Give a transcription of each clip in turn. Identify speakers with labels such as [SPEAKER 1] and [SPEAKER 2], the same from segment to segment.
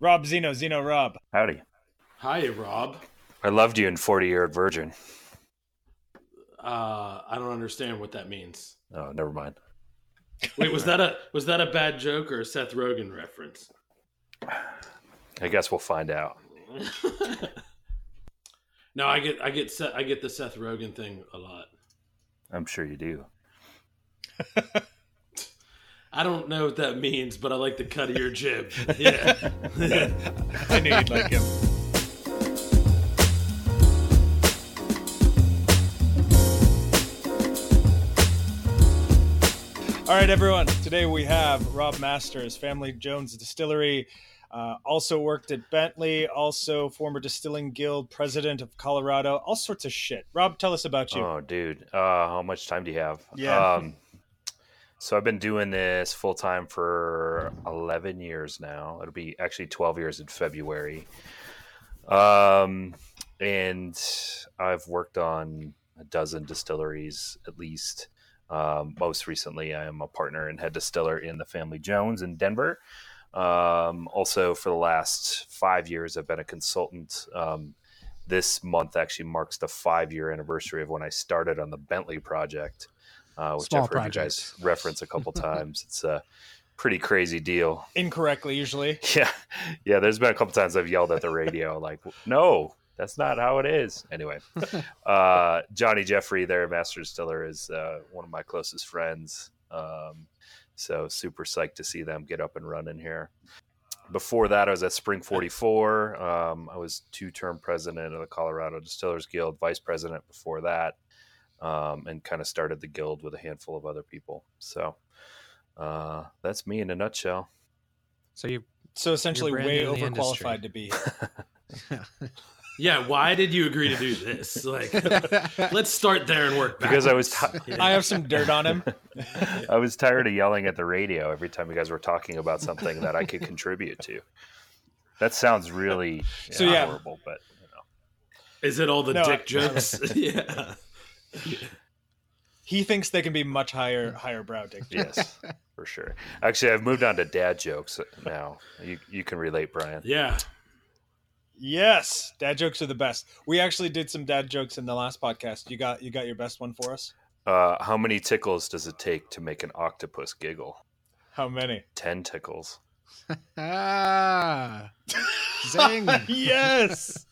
[SPEAKER 1] Rob Zeno, Zeno Rob.
[SPEAKER 2] Howdy.
[SPEAKER 3] Hi, Rob.
[SPEAKER 2] I loved you in 40 Year Old Virgin.
[SPEAKER 3] Uh, I don't understand what that means.
[SPEAKER 2] Oh, never mind.
[SPEAKER 3] Wait, was that a was that a bad joke or a Seth Rogen reference?
[SPEAKER 2] I guess we'll find out.
[SPEAKER 3] no, I get I get Seth, I get the Seth Rogen thing a lot.
[SPEAKER 2] I'm sure you do.
[SPEAKER 3] I don't know what that means, but I like the cut of your jib. Yeah.
[SPEAKER 1] I knew you'd like him. All right, everyone. Today we have Rob Masters, Family Jones Distillery. Uh, also worked at Bentley, also former Distilling Guild president of Colorado, all sorts of shit. Rob, tell us about you.
[SPEAKER 2] Oh, dude. Uh, how much time do you have?
[SPEAKER 1] Yeah.
[SPEAKER 2] Um, so I've been doing this full time for 11 years now. It'll be actually 12 years in February. Um, and I've worked on a dozen distilleries at least. Um, most recently, I am a partner and head distiller in the Family Jones in Denver. Um, also, for the last five years, I've been a consultant. Um, this month actually marks the five year anniversary of when I started on the Bentley project, uh, which
[SPEAKER 4] Small
[SPEAKER 2] I've heard
[SPEAKER 4] project.
[SPEAKER 2] you guys reference a couple times. It's a pretty crazy deal.
[SPEAKER 1] Incorrectly, usually.
[SPEAKER 2] Yeah, yeah. There's been a couple times I've yelled at the radio, like, "No, that's not how it is." Anyway, uh, Johnny Jeffrey, their master distiller, is uh, one of my closest friends. Um, so super psyched to see them get up and running here. Before that, I was at Spring 44. Um, I was two-term president of the Colorado Distillers Guild, vice president before that, um, and kind of started the guild with a handful of other people. So uh, that's me in a nutshell.
[SPEAKER 4] So you
[SPEAKER 1] So essentially, way
[SPEAKER 4] new in the industry.
[SPEAKER 1] overqualified to be here.
[SPEAKER 3] yeah. Why did you agree to do this? Like, let's start there and work back.
[SPEAKER 2] because I was ti-
[SPEAKER 1] I have some dirt on him.
[SPEAKER 2] I was tired of yelling at the radio every time you guys were talking about something that I could contribute to. That sounds really
[SPEAKER 1] So,
[SPEAKER 2] yeah,
[SPEAKER 1] yeah.
[SPEAKER 2] horrible, but you know.
[SPEAKER 3] Is it all the
[SPEAKER 1] No,
[SPEAKER 3] dick
[SPEAKER 1] I-
[SPEAKER 3] jokes? yeah.
[SPEAKER 1] He thinks they can be much higher, higher brow dick.
[SPEAKER 2] yes, for sure. Actually, I've moved on to dad jokes now. You you can relate, Brian.
[SPEAKER 3] Yeah.
[SPEAKER 1] Yes, dad jokes are the best. We actually did some dad jokes in the last podcast. You got you got your best one for us.
[SPEAKER 2] Uh, how many tickles does it take to make an octopus giggle?
[SPEAKER 1] How many?
[SPEAKER 2] Ten tickles.
[SPEAKER 4] ah, zing.
[SPEAKER 1] yes.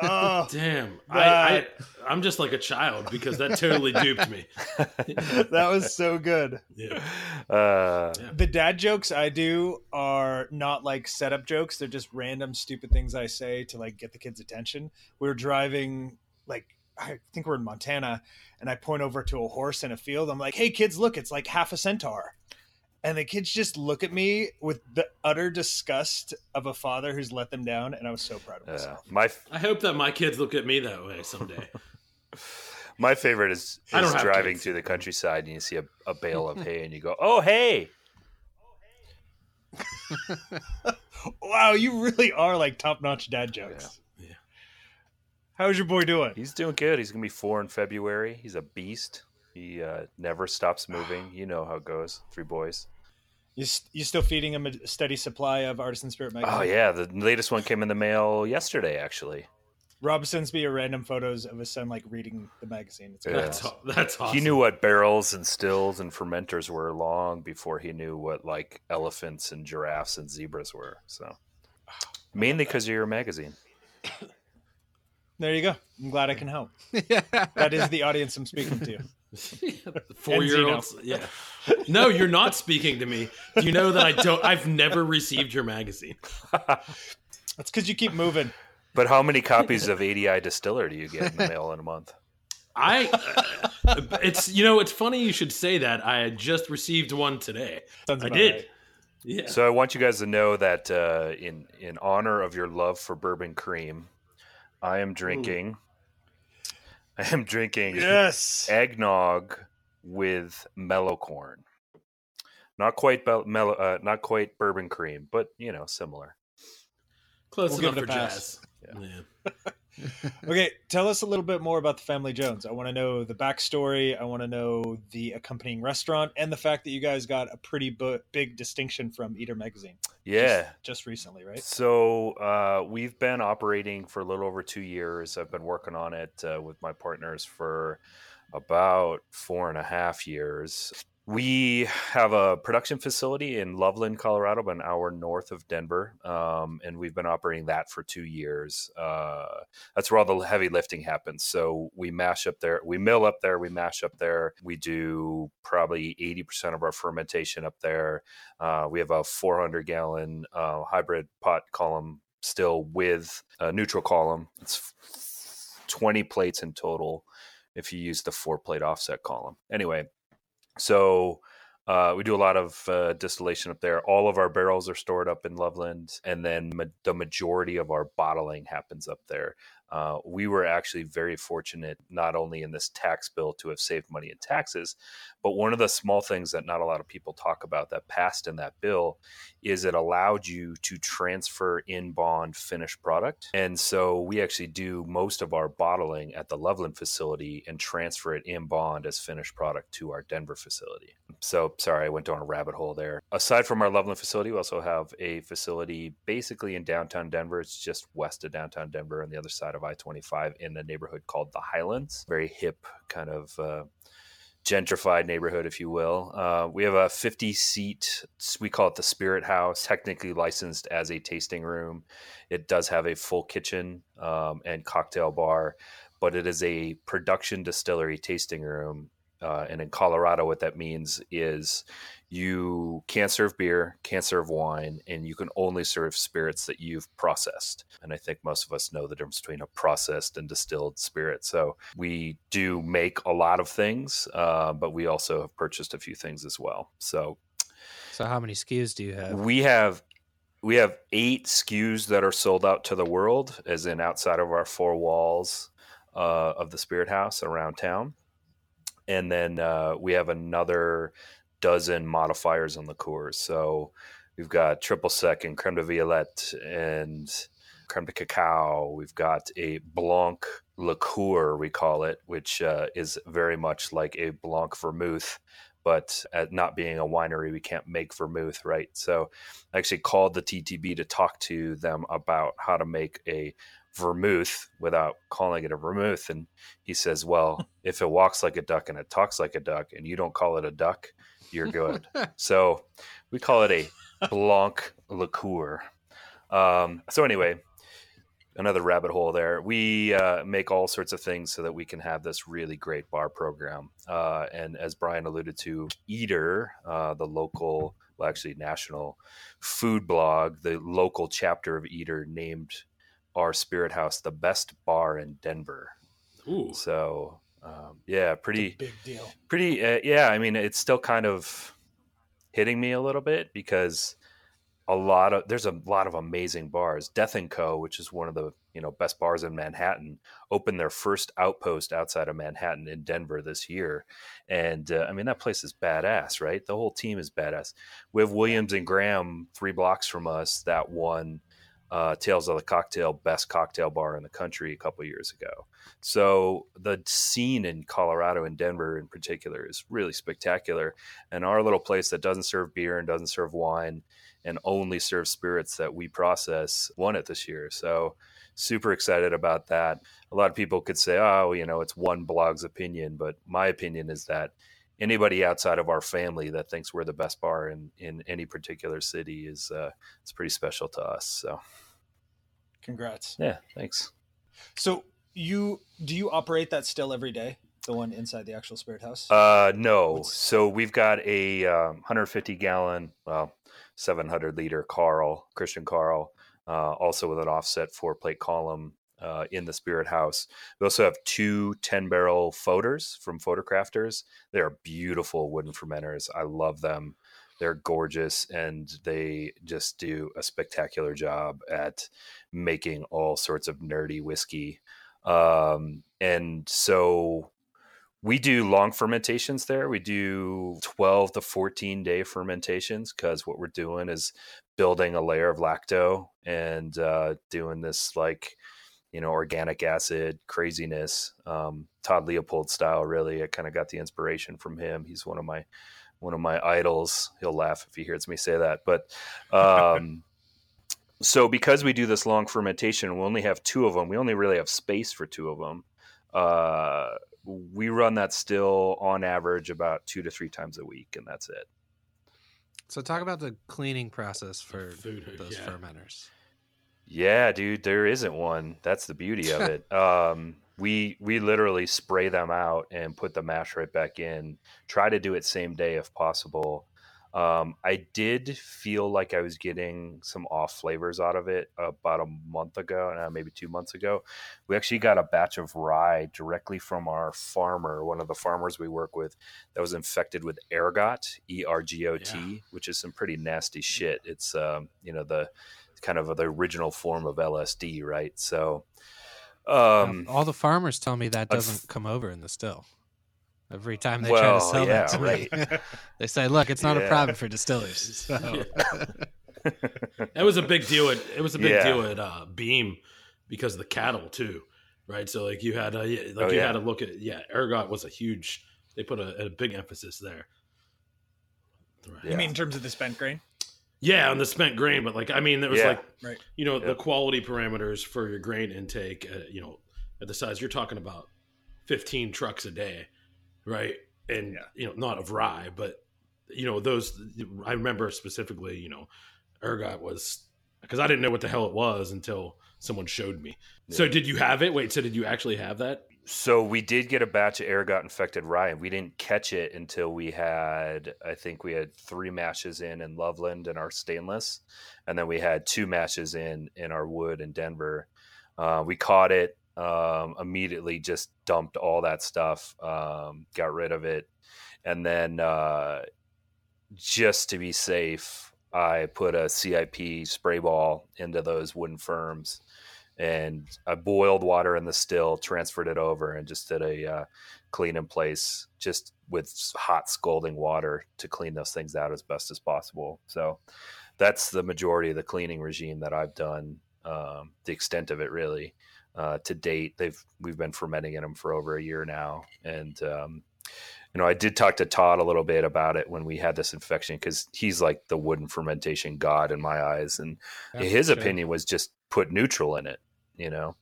[SPEAKER 1] Oh,
[SPEAKER 3] Damn. I,
[SPEAKER 1] That-
[SPEAKER 3] I I'm just like a child because that totally duped me.
[SPEAKER 1] that was so good.
[SPEAKER 3] Yeah.
[SPEAKER 2] Uh,
[SPEAKER 1] The dad jokes I do are not like setup jokes. They're just random stupid things I say to like get the kids' attention. We were driving like I think we're in Montana and I point over to a horse in a field. I'm like, "Hey kids, look, it's like half a centaur." And the kids just look at me with the utter disgust of a father who's let them down and I was so proud of
[SPEAKER 2] uh,
[SPEAKER 1] myself.
[SPEAKER 2] my
[SPEAKER 3] I hope that my kids look at me that way someday.
[SPEAKER 2] my favorite is, is driving
[SPEAKER 3] kids.
[SPEAKER 2] through the countryside and you see a, a bale of hay and you go, "Oh, hey!"
[SPEAKER 1] Wow, you really are like top-notch dad jokes.
[SPEAKER 3] Yeah. Yeah.
[SPEAKER 1] How's your boy doing?
[SPEAKER 2] He's doing good. He's gonna be four in February. He's a beast. He uh, never stops moving. You know how it goes. Three boys.
[SPEAKER 1] You, s- you still feeding him a steady supply of Artisan Spirit magazine?
[SPEAKER 2] Oh yeah, the latest one came in the mail yesterday. Actually,
[SPEAKER 1] Rob sends me a random photos of his son like reading the magazine. It's
[SPEAKER 2] Yeah.
[SPEAKER 3] That's aw- that's awesome.
[SPEAKER 2] he knew what barrels and stills and fermenters were long before he knew what like elephants and giraffes and zebras were. So mainly because of your magazine.
[SPEAKER 1] There you go. I'm glad I can help.
[SPEAKER 4] yeah.
[SPEAKER 1] That is the audience I'm speaking to.
[SPEAKER 3] Four year olds. Yeah. No, you're not speaking to me. Do you know that I don't I've never received your magazine.
[SPEAKER 1] That's because you keep moving.
[SPEAKER 2] But how many copies of ADI Distiller do you get in the mail in a month?
[SPEAKER 3] I uh, it's you know, it's funny you should say that. I had just received one today.
[SPEAKER 1] Sounds
[SPEAKER 3] I did.
[SPEAKER 1] right.
[SPEAKER 3] Yeah.
[SPEAKER 2] So I want you guys to know that uh, in in honor of your love for bourbon cream, I am drinking. I am drinking
[SPEAKER 1] Yes.
[SPEAKER 2] eggnog with mellow corn. Not quite bel- mellow, uh, not quite bourbon cream, but you know, similar.
[SPEAKER 3] Close
[SPEAKER 1] We'll
[SPEAKER 3] enough for
[SPEAKER 1] a pass.
[SPEAKER 3] jazz. Yeah.
[SPEAKER 1] okay, tell us a little bit more about the Family Jones. I want to know the backstory. I want to know the accompanying restaurant and the fact that you guys got a pretty bu- big distinction from Eater Magazine.
[SPEAKER 2] Yeah,
[SPEAKER 1] just, just recently, right?
[SPEAKER 2] So uh, we've been operating for a little over two years. I've been working on it uh, with my partners for about four and a half years. We have a production facility in Loveland, Colorado, about an hour north of Denver, um, and we've been operating that for two years. Uh, that's where all the heavy lifting happens. So we mash up there, we mill up there, we mash up there. We do probably eighty percent of our fermentation up there. Uh, we have a 400 gallon uh, hybrid pot column still with a neutral column. It's 20 plates in total if you use the four plate offset column. Anyway, so uh, we do a lot of uh, distillation up there. All of our barrels are stored up in Loveland, and then ma- the majority of our bottling happens up there. Uh, we were actually very fortunate, not only in this tax bill to have saved money in taxes, but one of the small things that not a lot of people talk about that passed in that bill is it allowed you to transfer in bond finished product. And so we actually do most of our bottling at the Loveland facility and transfer it in bond as finished product to our Denver facility. So sorry, I went down a rabbit hole there. Aside from our Loveland facility, we also have a facility basically in downtown Denver. It's just west of downtown Denver on the other side of of I 25 in a neighborhood called the Highlands. Very hip, kind of uh, gentrified neighborhood, if you will. Uh, we have a 50 seat, we call it the Spirit House, technically licensed as a tasting room. It does have a full kitchen um, and cocktail bar, but it is a production distillery tasting room. Uh, and in Colorado, what that means is you can't serve beer, can't serve wine, and you can only serve spirits that you've processed. And I think most of us know the difference between a processed and distilled spirit. So we do make a lot of things, uh, but we also have purchased a few things as well. So,
[SPEAKER 4] so how many SKUs do you have?
[SPEAKER 2] We have we have eight SKUs that are sold out to the world, as in outside of our four walls uh, of the Spirit House around town. And then uh, we have another dozen modifiers on the Coors. So we've got triple sec and creme de violette and creme de cacao. We've got a blanc liqueur, we call it, which uh, is very much like a blanc vermouth. But at not being a winery, we can't make vermouth, right? So I actually called the TTB to talk to them about how to make a vermouth without calling it a vermouth. And he says, Well, if it walks like a duck and it talks like a duck and you don't call it a duck, you're good. so we call it a Blanc liqueur. Um, so anyway, another rabbit hole there. We uh, make all sorts of things so that we can have this really great bar program. Uh, and as Brian alluded to, Eater, uh, the local, well, actually national food blog, the local chapter of Eater named our Spirit House the best bar in Denver. Ooh. So um, yeah, pretty
[SPEAKER 1] big deal.
[SPEAKER 2] Pretty, uh, yeah. I mean, it's still kind of hitting me a little bit because a lot of there's a lot of amazing bars. Death and Co, which is one of the you know best bars in Manhattan, opened their first outpost outside of Manhattan in Denver this year, and uh, I mean that place is badass, right? The whole team is badass. We have Williams and Graham three blocks from us that won uh, Tales of the Cocktail best cocktail bar in the country a couple years ago. So the scene in Colorado and Denver in particular is really spectacular. And our little place that doesn't serve beer and doesn't serve wine and only serves spirits that we process won it this year. So super excited about that. A lot of people could say, oh, you know, it's one blog's opinion, but my opinion is that anybody outside of our family that thinks we're the best bar in, in any particular city is uh, it's pretty special to us. So,
[SPEAKER 1] congrats.
[SPEAKER 2] Yeah, thanks.
[SPEAKER 1] So you do you operate that still every day? The one inside the actual spirit house?
[SPEAKER 2] Uh, no. What's... So we've got a um, 150 gallon, well, 700 liter Carl Christian Carl, uh, also with an offset four plate column uh, in the Spirit House. We also have two 10 barrel Foeders from Foeder Crafters. They are beautiful wooden fermenters. I love them. They're gorgeous and they just do a spectacular job at making all sorts of nerdy whiskey. Um, and so we do long fermentations there. We do 12 to 14 day fermentations because what we're doing is building a layer of lacto and uh, doing this like you know, organic acid craziness, um, Todd Leopold style. Really, I kind of got the inspiration from him. He's one of my one of my idols. He'll laugh if he hears me say that, but. Um, so because we do this long fermentation, we only have two of them. We only really have space for two of them. Uh, we run that still on average about two to three times a week, and that's it.
[SPEAKER 4] So talk about the cleaning process for Food, those yeah. fermenters.
[SPEAKER 2] Yeah, dude, there isn't one. That's the beauty of it. um, we we literally spray them out and put the mash right back in. Try to do it same day if possible. Um, I did feel like I was getting some off flavors out of it about a month ago, uh, maybe two months ago. We actually got a batch of rye directly from our farmer, one of the farmers we work with, that was infected with ergot, E R G O T, yeah. which is some pretty nasty shit. It's um, you know the kind of the original form of LSD, right? So. Um,
[SPEAKER 4] all the farmers tell me that doesn't come over in the still every time they well, try to sell yeah, that to right. me. they say, "Look, it's not yeah. a problem for distillers." So.
[SPEAKER 3] that was a big deal. At, it was a big yeah. deal at uh, Beam because of the cattle too, right? So like you had a, like oh, you had to look at yeah, ergot was a huge. They put a, a big emphasis there.
[SPEAKER 1] Right. You mean in terms of the spent grain?
[SPEAKER 3] Yeah, on the spent grain, but like I mean, there was like right. you know the quality parameters for your grain intake. Uh, you know, at the size you're talking about, fifteen trucks a day right? And yeah. you know, not of rye, but you know, those I remember specifically, you know, ergot was because I didn't know what the hell it was until someone showed me. Yeah. So did you have it? Wait, so did you actually have that?
[SPEAKER 2] So we did get a batch of ergot infected rye, we didn't catch it until we had, I think we had three mashes in in Loveland and our stainless, and then we had two mashes in in our wood in Denver. Uh, we caught it um, immediately just dumped all that stuff, um, got rid of it, and then uh, just to be safe, I put a CIP spray ball into those wooden firms, and I boiled water in the still, transferred it over, and just did a uh, clean in place, just with hot scalding water to clean those things out as best as possible. So that's the majority of the cleaning regime that I've done. Um, the extent of it, really uh, to date. They've we've been fermenting in them for over a year now, and um, you know I did talk to Todd a little bit about it when we had this infection because he's like the wooden fermentation god in my eyes, and That's his opinion was just put neutral in it, you know.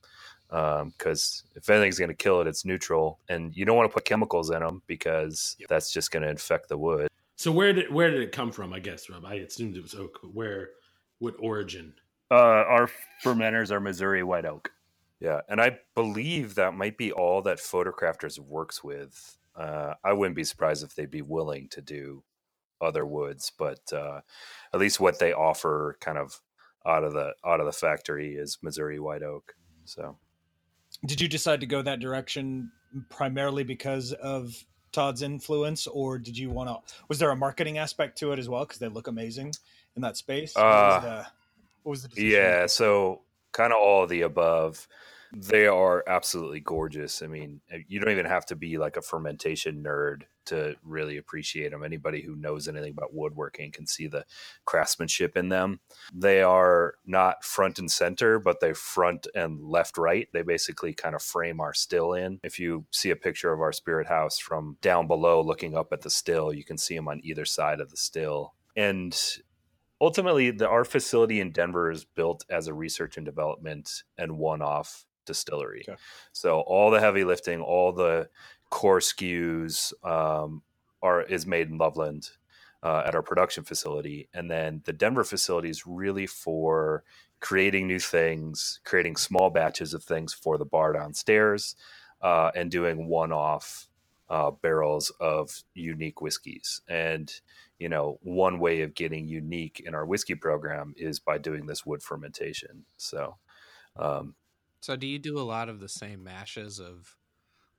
[SPEAKER 2] Because um, if anything's going to kill it, it's neutral, and you don't want to put chemicals in them because yep. that's just going to infect the wood.
[SPEAKER 3] So where did where did it come from? I guess Rob. I assumed it was oak. Where, what origin?
[SPEAKER 2] Uh, our fermenters are Missouri white oak. Yeah, and I believe that might be all that Foeder Crafters works with. Uh, I wouldn't be surprised if they'd be willing to do other woods, but uh, at least what they offer, kind of out of the out of the factory, is Missouri white oak. So,
[SPEAKER 1] did you decide to go that direction primarily because of Todd's influence, or did you want to? Was there a marketing aspect to it as well? Because they look amazing in that space.
[SPEAKER 2] Uh, was the, what was the yeah, so kind of all of the above. They are absolutely gorgeous. I mean, you don't even have to be like a fermentation nerd to really appreciate them. Anybody who knows anything about woodworking can see the craftsmanship in them. They are not front and center, but they front and left right. They basically kind of frame our still in. If you see a picture of our spirit house from down below looking up at the still, you can see them on either side of the still. And ultimately the our facility in denver is built as a research and development and one-off distillery okay. so all the heavy lifting all the core SKUs um, are is made in loveland uh, at our production facility and then the denver facility is really for creating new things creating small batches of things for the bar downstairs uh, and doing one-off uh, barrels of unique whiskeys and you know, one way of getting unique in our whiskey program is by doing this wood fermentation. So, um,
[SPEAKER 4] so do you do a lot of the same mashes of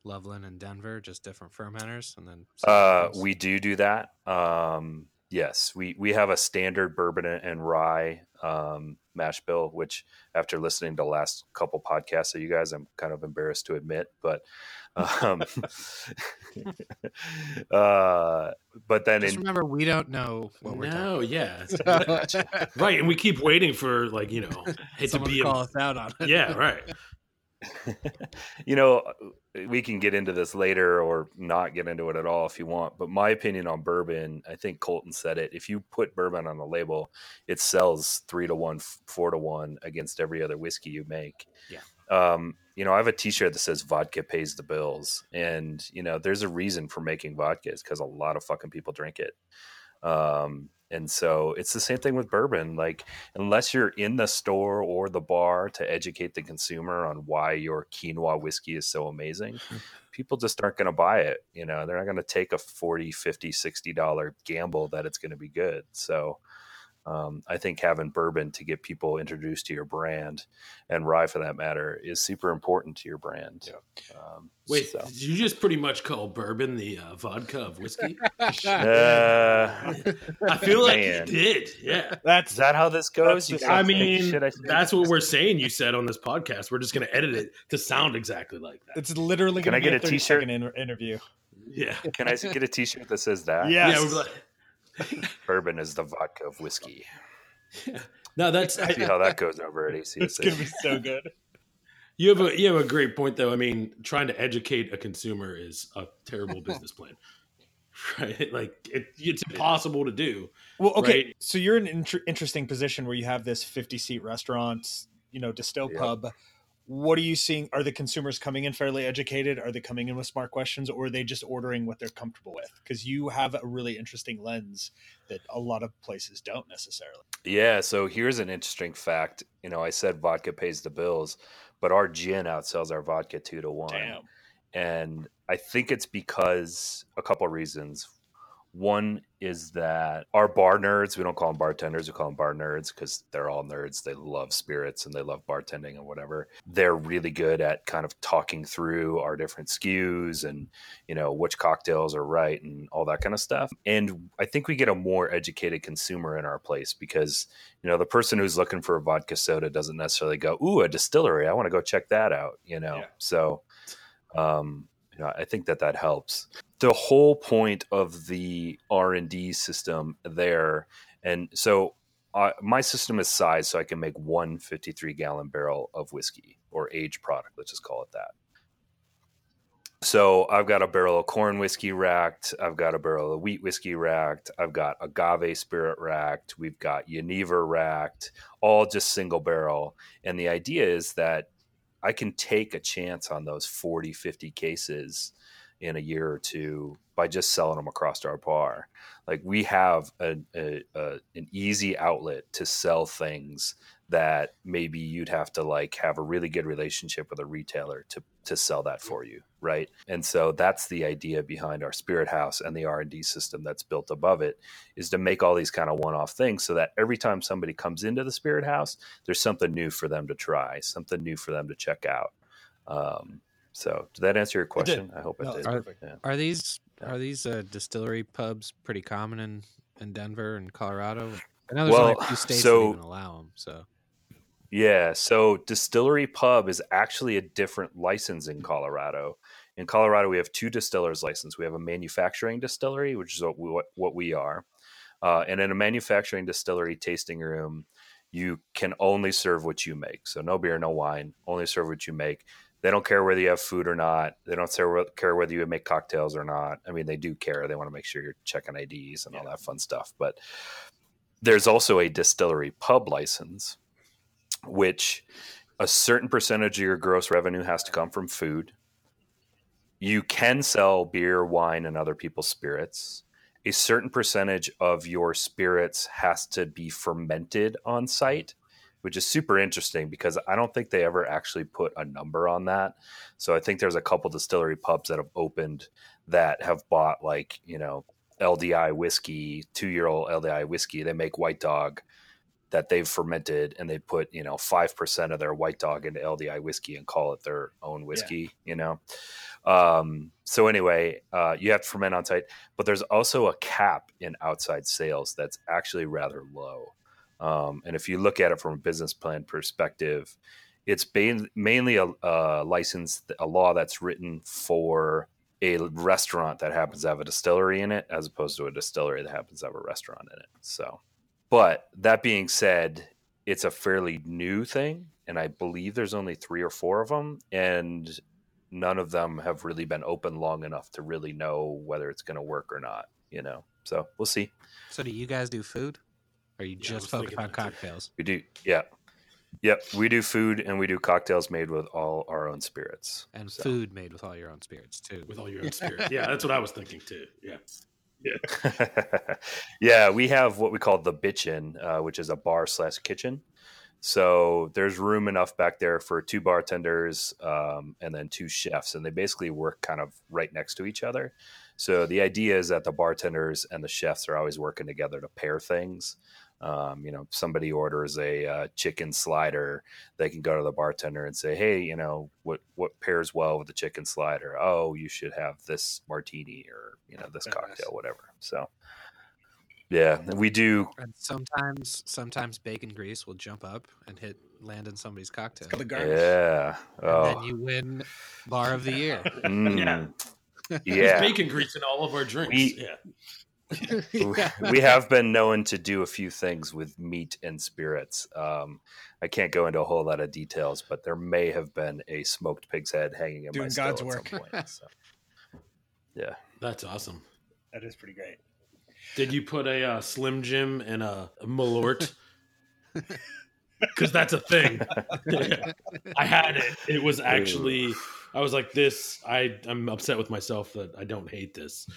[SPEAKER 4] Loveland and Denver, just different fermenters, and then?
[SPEAKER 2] Uh, we do do that. Um, yes, we we have a standard bourbon and rye um, mash bill, which after listening to the last couple podcasts of you guys, I'm kind of embarrassed to admit, but um, uh, but then
[SPEAKER 4] Just in, remember, we don't know what we're
[SPEAKER 3] no, yeah, right, and we keep waiting for like you know it to be
[SPEAKER 4] call a, us out on it.
[SPEAKER 3] Yeah, right.
[SPEAKER 2] you know, we can get into this later or not get into it at all if you want. But my opinion on bourbon, I think Colton said it. If you put bourbon on the label, it sells three to one, four to one against every other whiskey you make.
[SPEAKER 3] Yeah.
[SPEAKER 2] Um, you know, I have a T-shirt that says "Vodka pays the bills," and you know, there's a reason for making vodka is because a lot of fucking people drink it. Um, and so it's the same thing with bourbon. Like, unless you're in the store or the bar to educate the consumer on why your quinoa whiskey is so amazing, hmm. people just aren't going to buy it. You know, they're not going to take a 40, 50, 60 dollar gamble that it's going to be good. So, um, I think having bourbon to get people introduced to your brand, and rye for that matter, is super important to your brand.
[SPEAKER 3] Yeah. Um, Wait, so. did you just pretty much call bourbon the uh, vodka of whiskey? uh, I feel like man. you did. Yeah,
[SPEAKER 2] that's is that how this goes.
[SPEAKER 3] I mean, I that's what we're saying. You said on this podcast, we're just going to edit it to sound exactly like that.
[SPEAKER 1] It's literally.
[SPEAKER 2] Can I get
[SPEAKER 1] a
[SPEAKER 2] a t-shirt in-
[SPEAKER 1] interview?
[SPEAKER 3] Yeah.
[SPEAKER 2] Can I get a T-shirt that says that?
[SPEAKER 1] Yes.
[SPEAKER 3] Yeah.
[SPEAKER 2] Bourbon is the vodka of whiskey.
[SPEAKER 3] no, that's
[SPEAKER 2] see how that goes over at ACSA.
[SPEAKER 1] It's gonna be so good.
[SPEAKER 3] You have a you have a great point though. I mean, trying to educate a consumer is a terrible business plan. Right? Like it, it's impossible to do.
[SPEAKER 1] Well, okay. Right? So you're in an inter- interesting position where you have this 50 seat restaurant, you know, distill yep. pub what are you seeing? Are the consumers coming in fairly educated? Are they coming in with smart questions, or are they just ordering what they're comfortable with? Because you have a really interesting lens that a lot of places don't necessarily.
[SPEAKER 2] Yeah. So here's an interesting fact. You know, I said vodka pays the bills, but our gin outsells our vodka two to one.
[SPEAKER 1] Damn.
[SPEAKER 2] And I think it's because a couple of reasons. One is that our bar nerds, we don't call them bartenders, we call them bar nerds because they're all nerds. They love spirits and they love bartending and whatever. They're really good at kind of talking through our different SKUs and, you know, which cocktails are right and all that kind of stuff. And I think we get a more educated consumer in our place because, you know, the person who's looking for a vodka soda doesn't necessarily go, Ooh, a distillery. I want to go check that out, you know? Yeah. So, um, I think that that helps. The whole point of the R and D system there, and so uh, my system is sized so I can make one 53 gallon barrel of whiskey or aged product. Let's just call it that. So I've got a barrel of corn whiskey racked. I've got a barrel of wheat whiskey racked. I've got agave spirit racked. We've got Genever racked, all just single barrel. And the idea is that I can take a chance on those 40, 50 cases in a year or two by just selling them across our bar. Like we have a, a, a, an easy outlet to sell things that maybe you'd have to like have a really good relationship with a retailer to to sell that for you right? And so that's the idea behind our spirit house and the r&d system that's built above it is to make all these kind of one-off things so that every time somebody comes into the spirit house there's something new for them to try something new for them to check out. Um, so did that answer your question? I hope it no, did.
[SPEAKER 4] are, yeah. are these are these uh, distillery pubs pretty common in in denver and colorado? I know there's well, only a few states so, that even allow them. So
[SPEAKER 2] yeah, so Distillery Pub is actually a different license in Colorado. In Colorado, we have two distillers license. We have a manufacturing distillery, which is what we, what, what we are, uh, and in a manufacturing distillery tasting room, you can only serve what you make. So no beer, no wine, only serve what you make. They don't care whether you have food or not. They don't care whether you make cocktails or not. I mean, they do care. They want to make sure you're checking IDs and all that fun stuff. But there's also a distillery pub license which a certain percentage of your gross revenue has to come from food. You can sell beer, wine, and other people's spirits. A certain percentage of your spirits has to be fermented on site, which is super interesting because I don't think they ever actually put a number on that. So I think there's a couple distillery pubs that have opened that have bought like, you know, LDI whiskey, two year old LDI whiskey. They make White Dog that they've fermented and they put you know five percent of their white dog into LDI whiskey and call it their own whiskey. Yeah. You know, um, so anyway, uh, you have to ferment on site, but there's also a cap in outside sales that's actually rather low. Um, and if you look at it from a business plan perspective, it's mainly a, a license, a law that's written for a restaurant that happens to have a distillery in it, as opposed to a distillery that happens to have a restaurant in it. So but that being said, it's a fairly new thing. and I believe there's only three or four of them, and none of them have really been open long enough to really know whether it's going to work or not. You know, so we'll see.
[SPEAKER 4] So, do you guys do food? Or you yeah, just focused on cocktails?
[SPEAKER 2] We do, yeah. Yep, we do food and we do cocktails made with all our own spirits.
[SPEAKER 4] And so. food made with all your own spirits too.
[SPEAKER 3] With all your own spirits. Yeah, that's what I was thinking too. Yeah.
[SPEAKER 2] Yeah. yeah, we have what we call the bitchin, uh, which is a bar slash kitchen. So there's room enough back there for two bartenders um, and then two chefs, and they basically work kind of right next to each other. So the idea is that the bartenders and the chefs are always working together to pair things. Um, you know, somebody orders a uh, chicken slider, they can go to the bartender and say, "Hey, you know, what what pairs well with the chicken slider? Oh, you should have this martini or you know this cocktail, whatever." So, yeah, we do.
[SPEAKER 4] And sometimes, sometimes bacon grease will jump up and hit land in somebody's cocktail.
[SPEAKER 2] Yeah.
[SPEAKER 4] Oh. And then you win bar of the year.
[SPEAKER 2] Mm.
[SPEAKER 3] Yeah. Yeah. bacon grease in all of our drinks. We, yeah.
[SPEAKER 2] we have been known to do a few things with meat and spirits. Um, I can't go into a whole lot of details, but there may have been a smoked pig's head hanging in Doing my God's work. Point, so. Yeah,
[SPEAKER 3] that's awesome.
[SPEAKER 1] That is pretty great.
[SPEAKER 3] Did you put a uh, Slim Jim and a, a Malort? Because that's a thing. I had it. It was actually. I was like, "This." I I'm upset with myself that I don't hate this.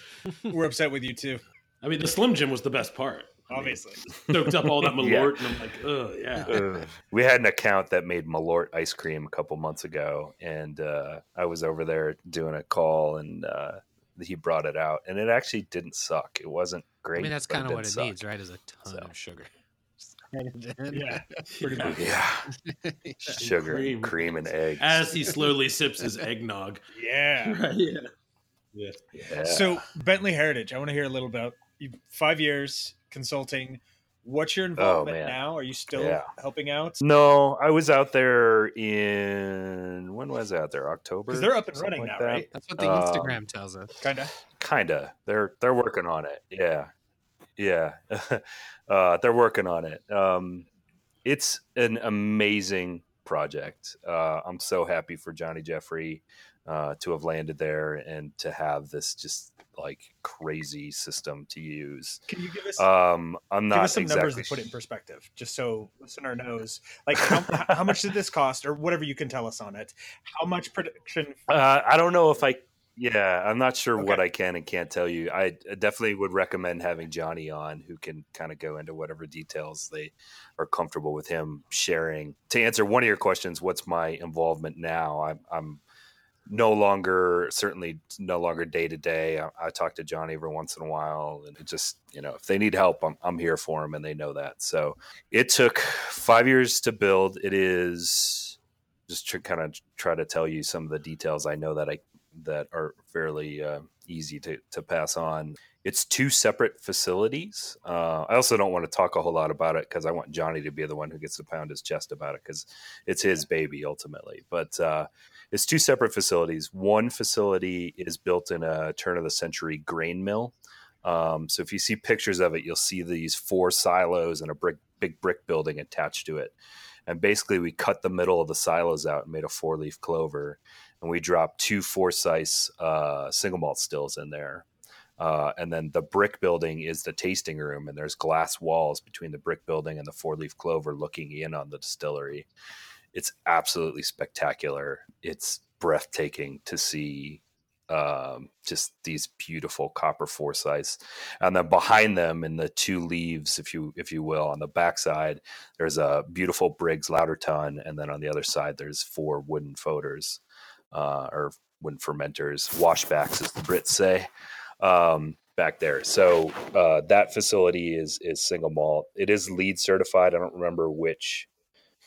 [SPEAKER 1] We're upset with you too.
[SPEAKER 3] I mean, the Slim Jim was the best part.
[SPEAKER 1] Obviously,
[SPEAKER 3] soaked up all that Malort, yeah. and I'm like, oh yeah. Uh,
[SPEAKER 2] we had an account that made Malort ice cream a couple months ago, and uh, I was over there doing a call, and uh, he brought it out, and it actually didn't suck. It wasn't great. I
[SPEAKER 4] mean, that's kind of what it suck. needs, right? Is a ton so. of sugar.
[SPEAKER 1] yeah,
[SPEAKER 2] pretty much. Yeah, sugar, cream. cream, and eggs.
[SPEAKER 3] As he slowly sips his eggnog.
[SPEAKER 1] Yeah,
[SPEAKER 3] right, yeah.
[SPEAKER 1] yeah. Yeah. So Bentley Heritage, I want to hear a little about five years consulting. What's your oh, involvement oh, now? Are you still yeah. helping out?
[SPEAKER 2] No, I was out there in when was I out there? October.
[SPEAKER 1] Because they're up and running like now,
[SPEAKER 4] that.
[SPEAKER 1] right?
[SPEAKER 4] That's what the um, Instagram tells us.
[SPEAKER 1] Kinda.
[SPEAKER 2] Kinda. They're they're working on it. Yeah, yeah. uh, they're working on it. Um, it's an amazing project. Uh, I'm so happy for Johnny Jeffrey uh, to have landed there and to have this just like crazy system to use.
[SPEAKER 1] Can you give us?
[SPEAKER 2] Um, I'm not
[SPEAKER 1] give us some
[SPEAKER 2] exactly...
[SPEAKER 1] numbers to put it in perspective, just so listener knows. Like, how, how much did this cost, or whatever you can tell us on it? How much production?
[SPEAKER 2] Uh, I don't know if I. Yeah, I'm not sure okay. what I can and can't tell you. I definitely would recommend having Johnny on, who can kind of go into whatever details they are comfortable with him sharing. To answer one of your questions, what's my involvement now? I'm, I'm no longer certainly no longer day to day. I talk to Johnny every once in a while, and it just you know if they need help, I'm I'm here for them, and they know that. So it took five years to build. It is just to kind of try to tell you some of the details I know that I that are fairly uh, easy to to pass on. It's two separate facilities. Uh, I also don't want to talk a whole lot about it because I want Johnny to be the one who gets to pound his chest about it because it's his baby ultimately. But uh, it's two separate facilities. One facility is built in a turn of the century grain mill. Um, so if you see pictures of it, you'll see these four silos and a brick, big brick building attached to it. And basically, we cut the middle of the silos out and made a four leaf clover. And we dropped two Forsyth uh, single malt stills in there. Uh, and then the brick building is the tasting room, and there's glass walls between the brick building and the four leaf clover looking in on the distillery. It's absolutely spectacular. It's breathtaking to see um, just these beautiful copper Forsyths, and then behind them, in the two leaves, if you if you will, on the backside, there's a beautiful Briggs lauter tun, and then on the other side, there's four wooden foeders uh, or when fermenters, washbacks, as the Brits say. Um, back there. So uh, that facility is is single malt. It is LEED certified. I don't remember which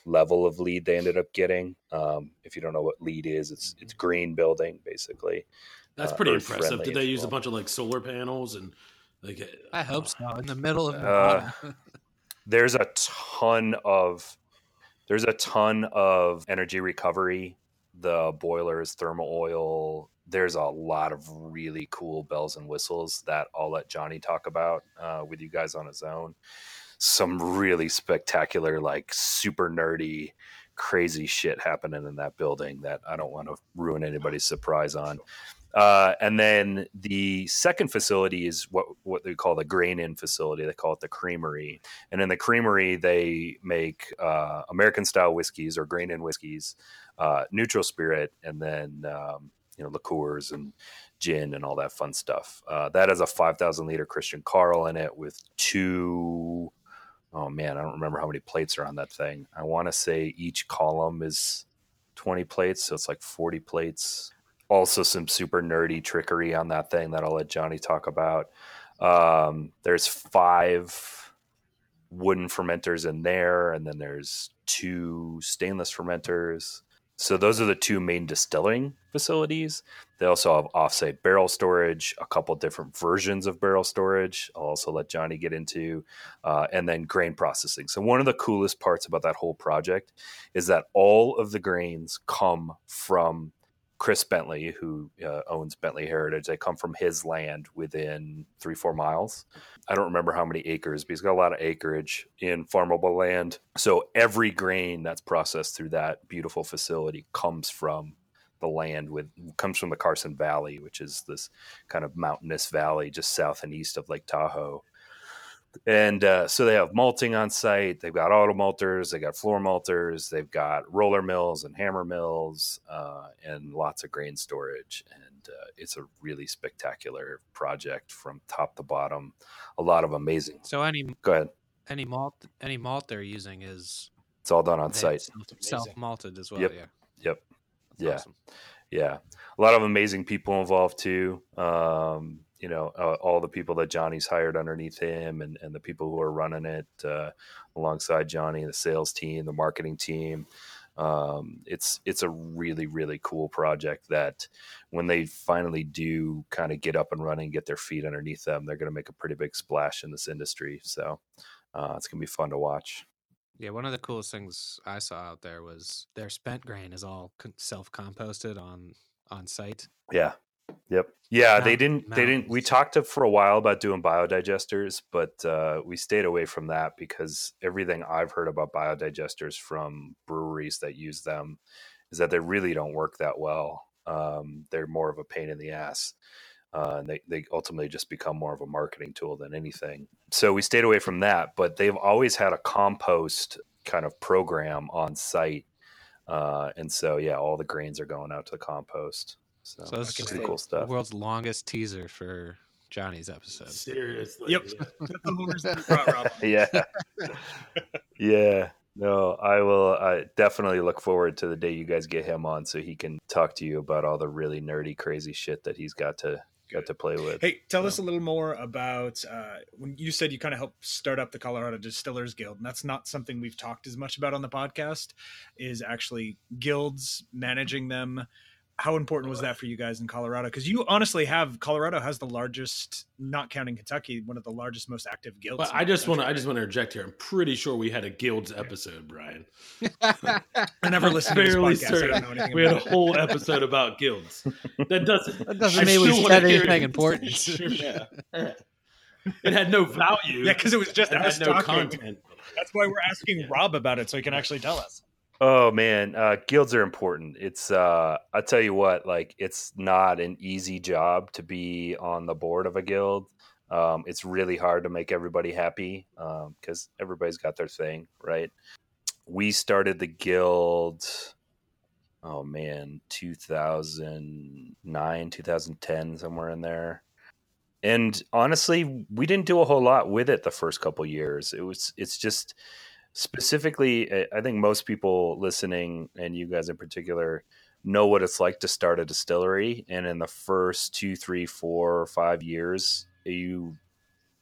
[SPEAKER 2] level of LEED they ended up getting. Um, if you don't know what LEED is, it's it's green building basically.
[SPEAKER 3] That's uh, pretty uh, impressive. Did they use well. a bunch of like solar panels and like?
[SPEAKER 4] I hope so. In the middle of uh,
[SPEAKER 2] there's a ton of there's a ton of energy recovery. The boilers, thermal oil. There's a lot of really cool bells and whistles that I'll let Johnny talk about uh, with you guys on his own some really spectacular, like super nerdy, crazy shit happening in that building that I don't want to ruin anybody's surprise on. Uh, and then the second facility is what what they call the grain in facility. They call it the creamery. And in the creamery, they make uh, American style whiskeys or grain in whiskeys, uh, neutral spirit, and then um, you know liqueurs and gin and all that fun stuff. Uh, that has a five thousand liter Christian Carl in it with two oh man, I don't remember how many plates are on that thing. I want to say each column is 20 plates, so it's like 40 plates. Also, some super nerdy trickery on that thing that I'll let Johnny talk about. Um, there's five wooden fermenters in there, and then there's two stainless fermenters. So those are the two main distilling facilities. They also have offsite barrel storage, a couple different versions of barrel storage. I'll also let Johnny get into, uh, and then grain processing. So one of the coolest parts about that whole project is that all of the grains come from Chris Bentley, who uh, owns Bentley Heritage, they come from his land within three, four miles. I don't remember how many acres, but he's got a lot of acreage in farmable land. So every grain that's processed through that beautiful facility comes from the land with comes from the Carson Valley, which is this kind of mountainous valley just south and east of Lake Tahoe and uh, so they have malting on site. They've got auto malters, they got floor malters, they've got roller mills and hammer mills, uh, and lots of grain storage. And uh, it's a really spectacular project from top to bottom. A lot of amazing.
[SPEAKER 4] So any
[SPEAKER 2] go ahead.
[SPEAKER 4] Any malt, any malt they're using is
[SPEAKER 2] it's all done on site,
[SPEAKER 4] self malted as well.
[SPEAKER 2] Yep.
[SPEAKER 4] Yeah.
[SPEAKER 2] Yep. That's yeah. Awesome. Yeah. A lot of amazing people involved too. Um, you know uh, all the people that Johnny's hired underneath him and, and the people who are running it uh, alongside Johnny, the sales team, the marketing team. Um, it's it's a really really cool project that when they finally do kind of get up and running, get their feet underneath them, they're going to make a pretty big splash in this industry. So uh, it's going to be fun to watch.
[SPEAKER 4] Yeah, one of the coolest things I saw out there was their spent grain is all self composted on on site.
[SPEAKER 2] Yeah, Yep. Yeah, they didn't. They didn't. We talked to, for a while about doing biodigesters, but uh, we stayed away from that because everything I've heard about biodigesters from breweries that use them is that they really don't work that well. Um, they're more of a pain in the ass. Uh, and they, they ultimately just become more of a marketing tool than anything. So we stayed away from that, but they've always had a compost kind of program on site. Uh, and so, yeah, all the grains are going out to the compost. So, so that's pretty cool stuff.
[SPEAKER 4] World's longest teaser for Johnny's episode.
[SPEAKER 3] Seriously.
[SPEAKER 1] Yep.
[SPEAKER 2] Yeah. yeah. yeah. No, I will I definitely look forward to the day you guys get him on so he can talk to you about all the really nerdy, crazy shit that he's got to got to play with.
[SPEAKER 1] Hey, tell so. us a little more about uh, when you said you kind of helped start up the Colorado Distillers Guild, and that's not something we've talked as much about on the podcast. Is actually guilds managing them, how important was that for you guys in Colorado? Because you honestly have Colorado has the largest, not counting Kentucky, one of the largest, most active guilds.
[SPEAKER 3] But I just want to, I just want to interject here. I'm pretty sure we had a guilds episode, Brian.
[SPEAKER 1] I never listened to this podcast.
[SPEAKER 3] Certain. we had a whole episode about guilds. That doesn't
[SPEAKER 4] that doesn't mean we said anything important.
[SPEAKER 3] yeah. It had no value.
[SPEAKER 1] Yeah, because it was just it us had no talking. content. That's why we're asking Rob about it so he can actually tell us.
[SPEAKER 2] Oh man, uh, guilds are important. It's uh, I tell you what, like it's not an easy job to be on the board of a guild. Um, it's really hard to make everybody happy because um, everybody's got their thing, right? We started the guild. Oh man, 2009, 2010, somewhere in there. And honestly, we didn't do a whole lot with it the first couple years. It was, it's just specifically, I think most people listening, and you guys in particular, know what it's like to start a distillery. And in the first two, three, four, five years, you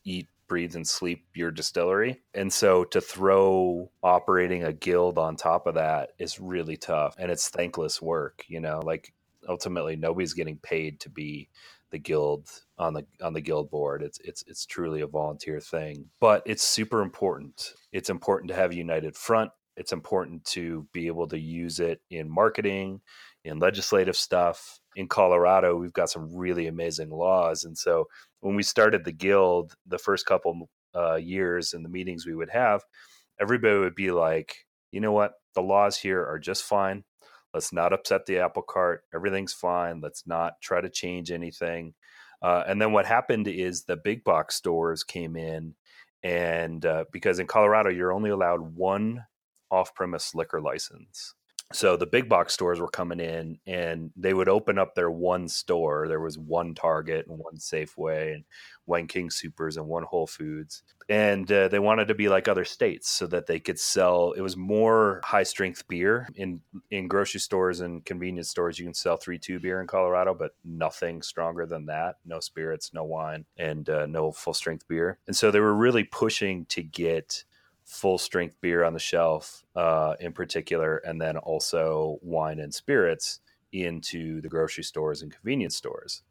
[SPEAKER 2] eat, breathe, and sleep your distillery. And so to throw operating a guild on top of that is really tough. And it's thankless work, you know, like ultimately nobody's getting paid to be the guild on the on the guild board. It's it's it's truly a volunteer thing, but it's super important. It's important to have a united front. It's important to be able to use it in marketing, in legislative stuff. In Colorado, we've got some really amazing laws, and so when we started the guild, the first couple uh, years and the meetings we would have, everybody would be like, you know what? The laws here are just fine. Let's not upset the apple cart. Everything's fine. Let's not try to change anything. Uh, and then what happened is the big box stores came in, and uh, because in Colorado you're only allowed one off-premise liquor license, so the big box stores were coming in and they would open up their one store. There was one target and one safeway and one king soopers and one whole foods and uh, they wanted to be like other states so that they could sell it was more high strength beer. In in grocery stores and convenience stores you can sell 3-2 beer in colorado but nothing stronger than that. No spirits no wine and uh, no full strength beer. And so they were really pushing to get full strength beer on the shelf uh, in particular, and then also wine and spirits into the grocery stores and convenience stores.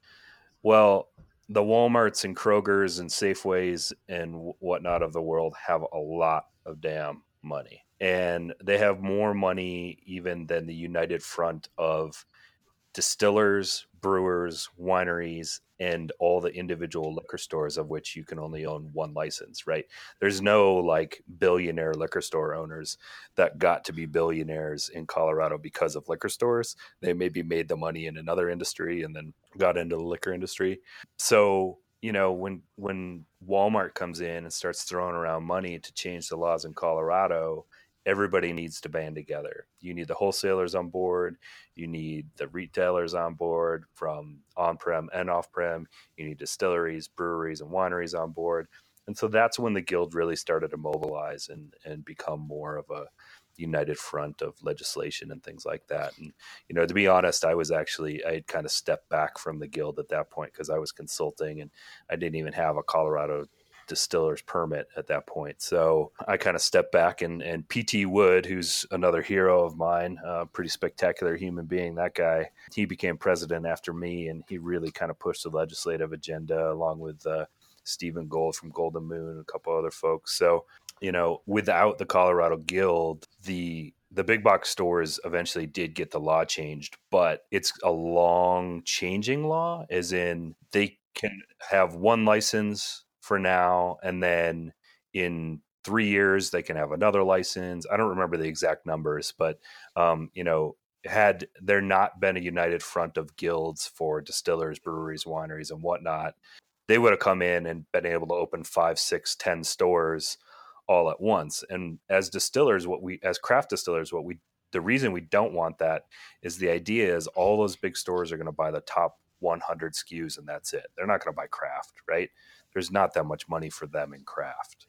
[SPEAKER 2] Well, the Walmarts and Krogers and Safeways and whatnot of the world have a lot of damn money. And they have more money even than the united front of distillers, brewers, wineries, and all the individual liquor stores of which you can only own one license, right? There's no like billionaire liquor store owners that got to be billionaires in Colorado because of liquor stores. They maybe made the money in another industry and then got into the liquor industry. So, you know, when when Walmart comes in and starts throwing around money to change the laws in Colorado, everybody needs to band together. You need the wholesalers on board, you need the retailers on board from on prem and off prem, you need distilleries, breweries, and wineries on board. And so that's when the guild really started to mobilize and, and become more of a united front of legislation and things like that. And, you know, to be honest, I was actually, I had kind of stepped back from the guild at that point because I was consulting and I didn't even have a Colorado distiller's permit at that point. So I kind of stepped back and, and PT Wood, who's another hero of mine, uh, pretty spectacular human being, that guy, he became president after me and he really kind of pushed the legislative agenda along with uh, Stephen Gould from Golden Moon and a couple other folks. So, you know, without the Colorado Guild, the the big box stores eventually did get the law changed, but it's a long changing law, as in they can have one license for now, and then in three years they can have another license. I don't remember the exact numbers, but um, you know, had there not been a united front of guilds for distillers, breweries, wineries, and whatnot, they would have come in and been able to open five, six, ten stores all at once. And as distillers, what we as craft distillers, what we the reason we don't want that is the idea is all those big stores are going to buy the top 100 SKUs and that's it. They're not going to buy craft, right? There's not that much money for them in craft.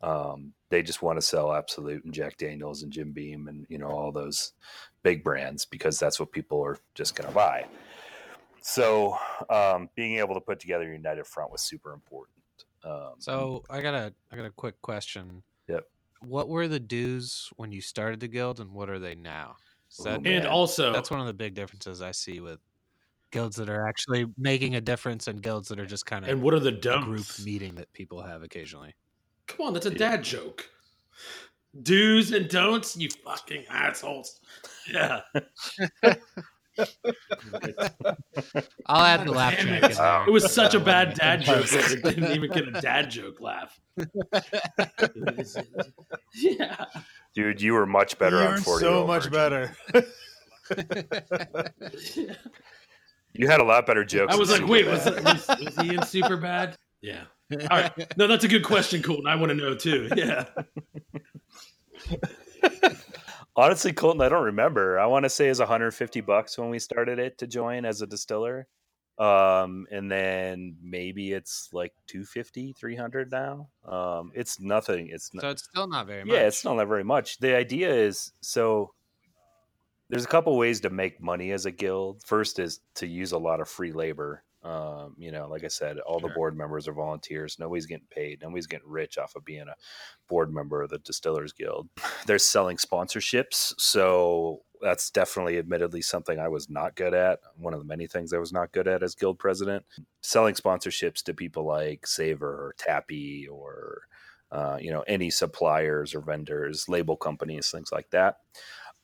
[SPEAKER 2] Um, they just want to sell Absolut and Jack Daniels and Jim Beam and you know all those big brands because that's what people are just going to buy. So um, being able to put together a united front was super important.
[SPEAKER 4] Um, so I got a I got a quick question.
[SPEAKER 2] Yep.
[SPEAKER 4] What were the dues when you started the guild, and what are they now?
[SPEAKER 3] That, and also,
[SPEAKER 4] that's one of the big differences I see with guilds that are actually making a difference and guilds that are just kind of
[SPEAKER 3] and what are the don'ts?
[SPEAKER 4] group meeting that people have occasionally
[SPEAKER 3] come on that's a dad joke do's and don'ts you fucking assholes yeah
[SPEAKER 4] I'll add the laugh track.
[SPEAKER 3] It. it was such a bad dad joke that it didn't even get a dad joke laugh.
[SPEAKER 2] yeah, dude, you were much better you on forty.
[SPEAKER 1] So much better.
[SPEAKER 2] You had a lot better jokes.
[SPEAKER 3] I was like, wait, was, was, was, he in Superbad? Yeah. All right. No, that's a good question, Colton. I want to know too. Yeah.
[SPEAKER 2] Honestly, Colton, I don't remember. I want to say it's 150 bucks when we started it to join as a distiller. Um, and then maybe it's like 250, 300 now. Um, it's nothing. It's
[SPEAKER 4] not, so it's still not very
[SPEAKER 2] much. Yeah, it's still not very much. The idea is so there's a couple ways to make money as a guild. First is to use a lot of free labor. Um, you know, like I said, all sure. the board members are volunteers. Nobody's getting paid. Nobody's getting rich off of being a board member of the Distillers Guild. They're selling sponsorships, so that's definitely, admittedly, something I was not good at. One of the many things I was not good at as guild president. Selling sponsorships to people like Savor or Tappy or uh, you know any suppliers or vendors, label companies, things like that.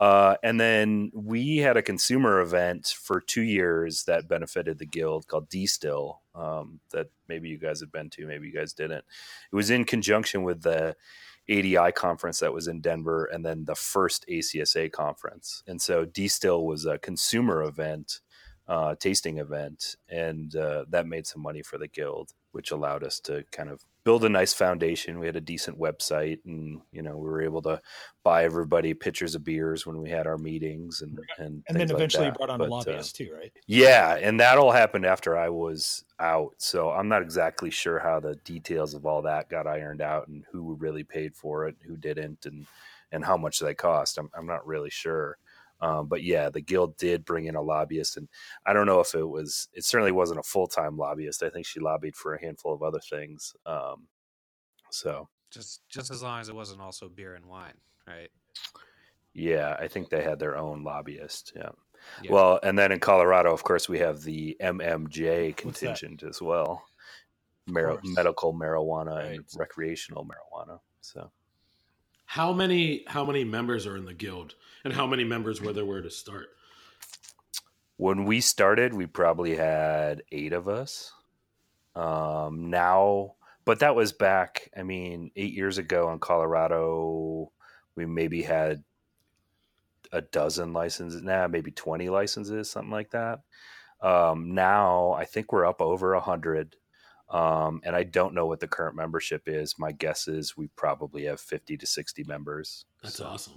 [SPEAKER 2] Uh, and then we had a consumer event for two years that benefited the guild called D-Still um, that maybe you guys had been to, maybe you guys didn't. It was in conjunction with the ADI conference that was in Denver, and then the first ACSA conference. And so D-Still was a consumer event, uh, tasting event, and uh, that made some money for the guild, which allowed us to kind of build a nice foundation. We had a decent website, and you know we were able to buy everybody pitchers of beers when we had our meetings, and and
[SPEAKER 1] and then eventually
[SPEAKER 2] like
[SPEAKER 1] brought on but, a lobbyist uh, too, right?
[SPEAKER 2] Yeah, and that all happened after I was out, so I'm not exactly sure how the details of all that got ironed out and who really paid for it, who didn't, and and how much they cost. I'm I'm not really sure. Um, but yeah, the guild did bring in a lobbyist, and I don't know if it was. It certainly wasn't a full time lobbyist. I think she lobbied for a handful of other things. Um, so
[SPEAKER 4] just just as long as it wasn't also beer and wine, right?
[SPEAKER 2] Yeah, I think they had their own lobbyist. Yeah. yeah. Well, and then in Colorado, of course, we have the MMJ contingent as well, Mar- medical marijuana right. and recreational marijuana. So
[SPEAKER 3] how many how many members are in the guild, and how many members were there were to start?
[SPEAKER 2] When we started, we probably had eight of us. Um, now, but that was back. I mean, eight years ago in Colorado, we maybe had a dozen licenses. Now, nah, maybe twenty licenses, something like that. Um, now, I think we're up over a hundred. Um, and I don't know what the current membership is. My guess is we probably have 50 to 60 members.
[SPEAKER 3] That's so, awesome.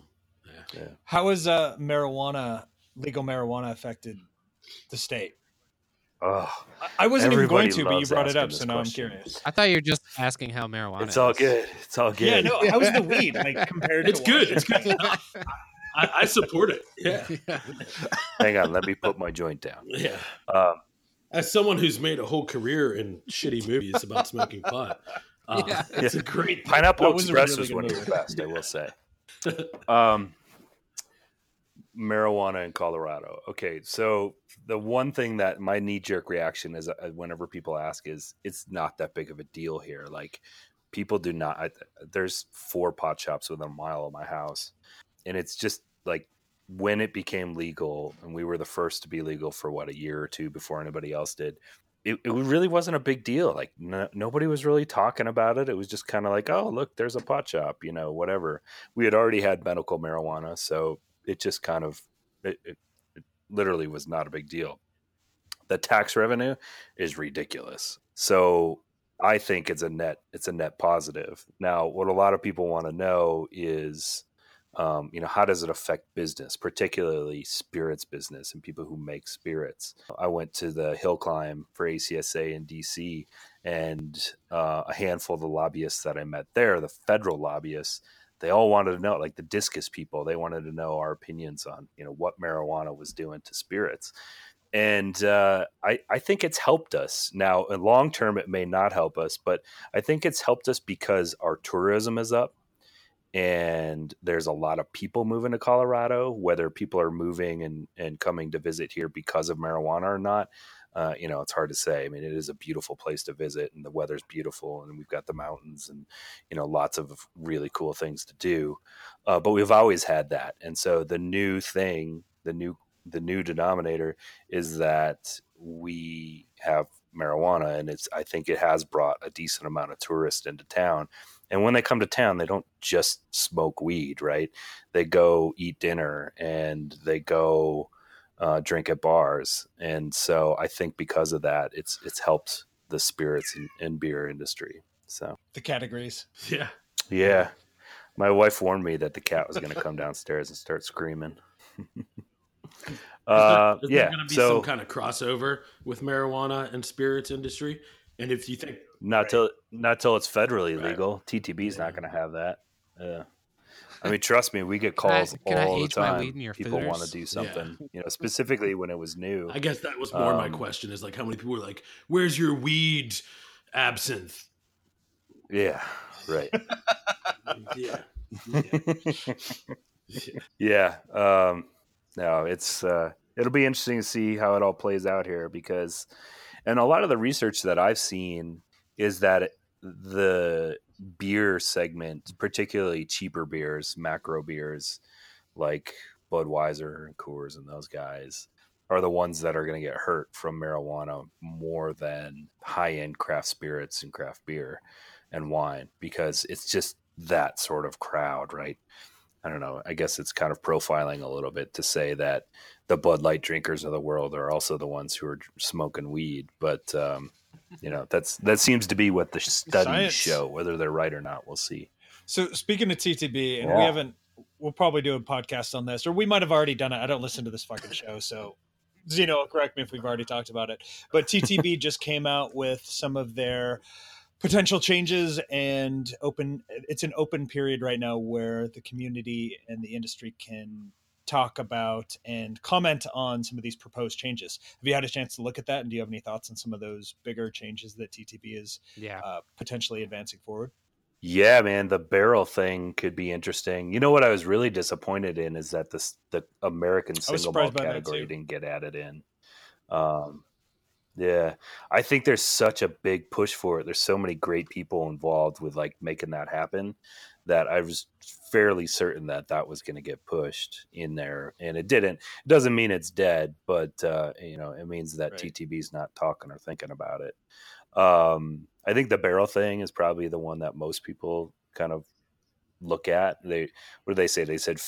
[SPEAKER 1] Yeah. yeah. How has uh, marijuana, legal marijuana affected the state?
[SPEAKER 2] Oh,
[SPEAKER 1] I wasn't even going to, but you brought it up, so now question. I'm curious.
[SPEAKER 4] I thought you were just asking how marijuana.
[SPEAKER 2] It's is. all good. It's all good.
[SPEAKER 1] Yeah, no. How's the weed like compared?
[SPEAKER 3] To It's good. It's good. I, I, support it. Yeah.
[SPEAKER 2] yeah. Hang on, let me put my joint down.
[SPEAKER 3] Yeah. Um, as someone who's made a whole career in shitty movies about smoking pot, uh, yeah. it's a great
[SPEAKER 2] Pineapple Express really was one of the best, I will say. um, marijuana in Colorado. Okay, so the one thing that my knee jerk reaction is uh, whenever people ask is it's not that big of a deal here. Like people do not. I, there's four pot shops within a mile of my house, and it's just like when it became legal, and we were the first to be legal for what a year or two before anybody else did. It, it really wasn't a big deal. Like no, nobody was really talking about it. It was just kind of like, oh, look, there's a pot shop, you know, whatever. We had already had medical marijuana, so it just kind of, it, it, it literally was not a big deal. The tax revenue is ridiculous. So I think it's a net, it's a net positive. Now, what a lot of people want to know is um, you know how does it affect business particularly spirits business and people who make spirits i went to the hill climb for acsa in dc and uh, a handful of the lobbyists that i met there the federal lobbyists they all wanted to know like the discus people they wanted to know our opinions on you know what marijuana was doing to spirits and uh, I, I think it's helped us now in long term it may not help us but i think it's helped us because our tourism is up and there's a lot of people moving to Colorado, whether people are moving and, and coming to visit here because of marijuana or not. Uh, you know, it's hard to say. I mean, it is a beautiful place to visit, and the weather's beautiful, and we've got the mountains, and you know, lots of really cool things to do. Uh, but we've always had that, and so the new thing, the new the new denominator, is that we have marijuana, and it's I think it has brought a decent amount of tourists into town and when they come to town, they don't just smoke weed, right? They go eat dinner and they go uh, drink at bars. And so I think because of that, it's it's helped the spirits and, and beer industry. So
[SPEAKER 1] the categories,
[SPEAKER 3] yeah,
[SPEAKER 2] yeah. My wife warned me that the cat was going to come downstairs and start screaming.
[SPEAKER 3] uh, is there, yeah, going to be so, some kind of crossover with marijuana and spirits industry? And if you think
[SPEAKER 2] not right. till not till it's federally right. legal, TTB's yeah. not going to have that. Yeah. I mean, trust me, we get calls can I, can all the time. People want to do something, yeah. you know, specifically when it was new.
[SPEAKER 3] I guess that was more um, my question: is like how many people were like, "Where's your weed absinthe?"
[SPEAKER 2] Yeah, right.
[SPEAKER 3] yeah.
[SPEAKER 2] yeah. yeah. Um, no, it's uh, it'll be interesting to see how it all plays out here because and a lot of the research that I've seen is that the beer segment, particularly cheaper beers, macro beers like Budweiser and Coors and those guys, are the ones that are going to get hurt from marijuana more than high end craft spirits and craft beer and wine because it's just that sort of crowd, right? I don't know. I guess it's kind of profiling a little bit to say that the Bud Light drinkers of the world are also the ones who are smoking weed, but um, you know that's that seems to be what the studies Science. show. Whether they're right or not, we'll see.
[SPEAKER 1] So speaking of TTB, and yeah. we haven't, we'll probably do a podcast on this, or we might have already done it. I don't listen to this fucking show, so Zeno, correct me if we've already talked about it. But TTB just came out with some of their potential changes and open it's an open period right now where the community and the industry can talk about and comment on some of these proposed changes. Have you had a chance to look at that and do you have any thoughts on some of those bigger changes that TTB is
[SPEAKER 4] yeah.
[SPEAKER 1] uh, potentially advancing forward?
[SPEAKER 2] Yeah, man, the barrel thing could be interesting. You know what I was really disappointed in is that this the American single malt category didn't get added in. Um, yeah, I think there's such a big push for it. There's so many great people involved with like making that happen that I was fairly certain that that was going to get pushed in there, and it didn't. It doesn't mean it's dead, but uh, you know, it means that right. TTB's not talking or thinking about it. Um, I think the barrel thing is probably the one that most people kind of look at. They what do they say? They said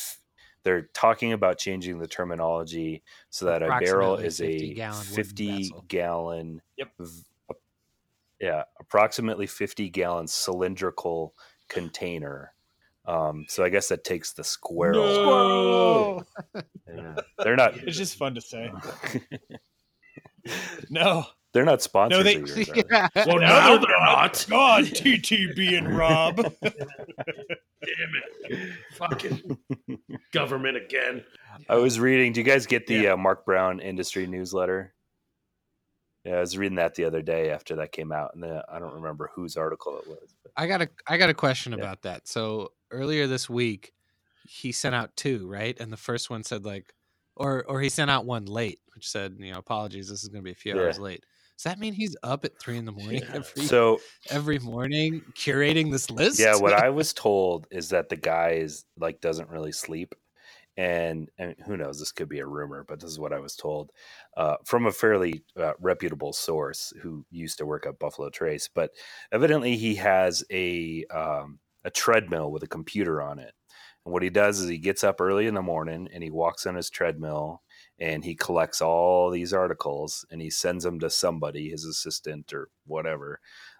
[SPEAKER 2] they're talking about changing the terminology so that a barrel is 50 a gallon 50 gallon
[SPEAKER 1] yep.
[SPEAKER 2] yeah approximately 50 gallon cylindrical container um, so I guess that takes the squirrel.
[SPEAKER 1] No!
[SPEAKER 2] Yeah. They're not.
[SPEAKER 1] It's just fun to say. no,
[SPEAKER 2] they're not sponsors. No, they. Yours,
[SPEAKER 3] yeah. Well, now they're not.
[SPEAKER 1] God, TTB and Rob.
[SPEAKER 3] Damn it! Fucking government again.
[SPEAKER 2] I was reading. Do you guys get the yeah. uh, Mark Brown industry newsletter? Yeah, I was reading that the other day after that came out, and then I don't remember whose article it was.
[SPEAKER 4] I got a I got a question yeah. about that. So earlier this week, he sent out two, right? And the first one said like, or or he sent out one late, which said, you know, apologies, this is going to be a few yeah. hours late. Does that mean he's up at three in the morning yeah. every so every morning curating this list?
[SPEAKER 2] Yeah, what I was told is that the guy is like doesn't really sleep, and and who knows, this could be a rumor, but this is what I was told uh, from a fairly uh, reputable source who used to work at Buffalo Trace. But evidently, he has a um, a treadmill with a computer on it. And what he does is he gets up early in the morning and he walks on his treadmill and he collects all these articles and he sends them to somebody, his assistant or whatever,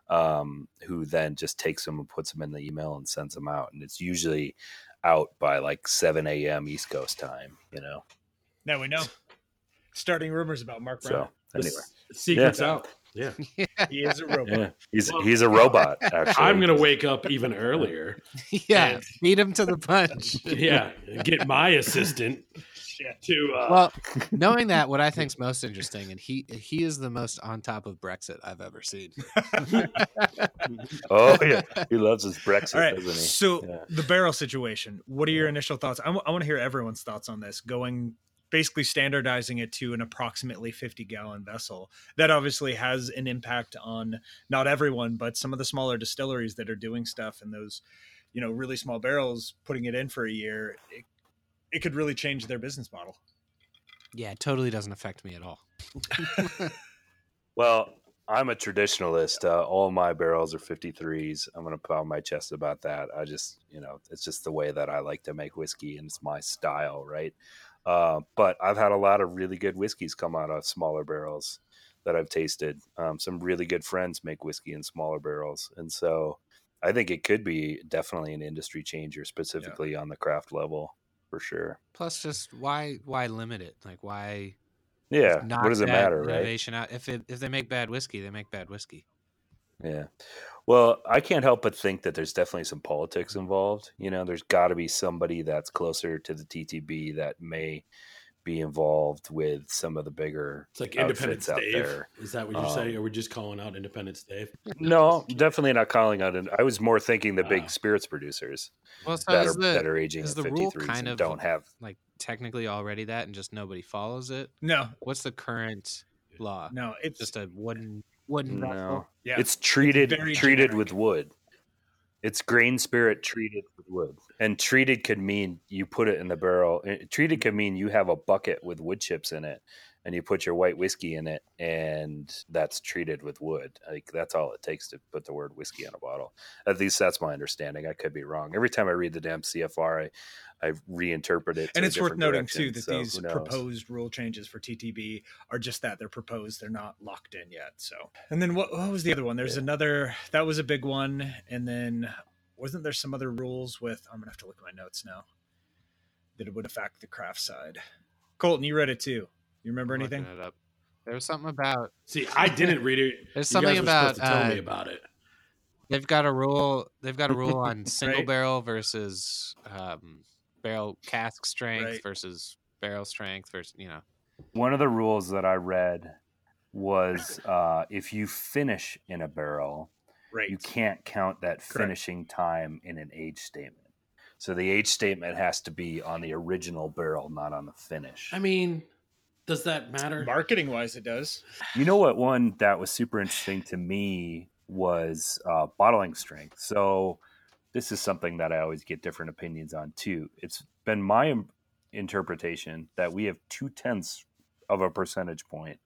[SPEAKER 2] um, who then just takes them and puts them in the email and sends them out. And it's usually out by like 7 a.m. East Coast time, you know.
[SPEAKER 1] Now we know. Starting rumors about Mark Brown.
[SPEAKER 2] So, anyway.
[SPEAKER 3] secret's yeah. out.
[SPEAKER 1] Yeah. he is a robot. Yeah.
[SPEAKER 2] He's well, he's a robot, actually.
[SPEAKER 3] I'm gonna wake up even earlier.
[SPEAKER 4] yeah. And, beat him to the punch.
[SPEAKER 3] yeah. Get my assistant to uh...
[SPEAKER 4] well knowing that what i think is most interesting and he he is the most on top of brexit i've ever seen.
[SPEAKER 2] Oh yeah. He loves his brexit
[SPEAKER 1] All right. so yeah. the barrel situation what are your initial thoughts? I, w- I want to hear everyone's thoughts on this going basically standardizing it to an approximately 50 gallon vessel. That obviously has an impact on not everyone but some of the smaller distilleries that are doing stuff in those you know really small barrels putting it in for a year it it could really change their business model.
[SPEAKER 4] Yeah, it totally doesn't affect me at all.
[SPEAKER 2] well, I'm a traditionalist. Uh, all my barrels are 53s. I'm going to pound my chest about that. I just, you know, it's just the way that I like to make whiskey and it's my style, right? Uh, but I've had a lot of really good whiskeys come out of smaller barrels that I've tasted. Um, some really good friends make whiskey in smaller barrels. And so I think it could be definitely an industry changer, specifically yeah. on the craft level for sure.
[SPEAKER 4] Plus, just why why limit it? Like why?
[SPEAKER 2] Yeah, what does it matter,
[SPEAKER 4] innovation right? Out. If it, if they make bad whiskey, they make bad whiskey.
[SPEAKER 2] Yeah. Well, I can't help but think that there's definitely some politics involved. You know, there's got to be somebody that's closer to the TTB that may be involved with some of the bigger
[SPEAKER 3] it's like Independence Dave. There. Is that what you're um, saying? Or we're just calling out Independence Dave?
[SPEAKER 2] No, definitely not calling out. I was more thinking the big spirits producers well, so that, are, the, that are aging is the rule kind of don't have
[SPEAKER 4] like technically already that, and just nobody follows it.
[SPEAKER 1] No,
[SPEAKER 4] what's the current law?
[SPEAKER 1] No, it's
[SPEAKER 4] just a wooden wooden. No,
[SPEAKER 2] yeah, it's treated it's treated generic. with wood. It's grain spirit treated with wood. And treated could mean you put it in the barrel. Treated could mean you have a bucket with wood chips in it and you put your white whiskey in it, and that's treated with wood. Like that's all it takes to put the word whiskey on a bottle. At least that's my understanding. I could be wrong. Every time I read the damn CFR, I I reinterpret it.
[SPEAKER 1] And it's worth noting too that so these proposed rule changes for TTB are just that they're proposed; they're not locked in yet. So, and then what, what was the other one? There's yeah. another that was a big one, and then wasn't there some other rules with? I'm gonna have to look at my notes now that it would affect the craft side. Colton, you read it too. You remember I'm anything? It up.
[SPEAKER 4] There was something about.
[SPEAKER 3] See, I didn't read it.
[SPEAKER 4] There's something about.
[SPEAKER 3] tell uh, me about it.
[SPEAKER 4] They've got a rule. They've got a rule on single right. barrel versus um, barrel cask strength right. versus barrel strength versus you know.
[SPEAKER 2] One of the rules that I read was uh, if you finish in a barrel, right. you can't count that finishing time in an age statement. So the age statement has to be on the original barrel, not on the finish.
[SPEAKER 3] I mean, does that matter?
[SPEAKER 1] Marketing wise, it does.
[SPEAKER 2] You know what? One that was super interesting to me was uh, bottling strength. So this is something that I always get different opinions on too. It's been my interpretation that we have two tenths of a percentage point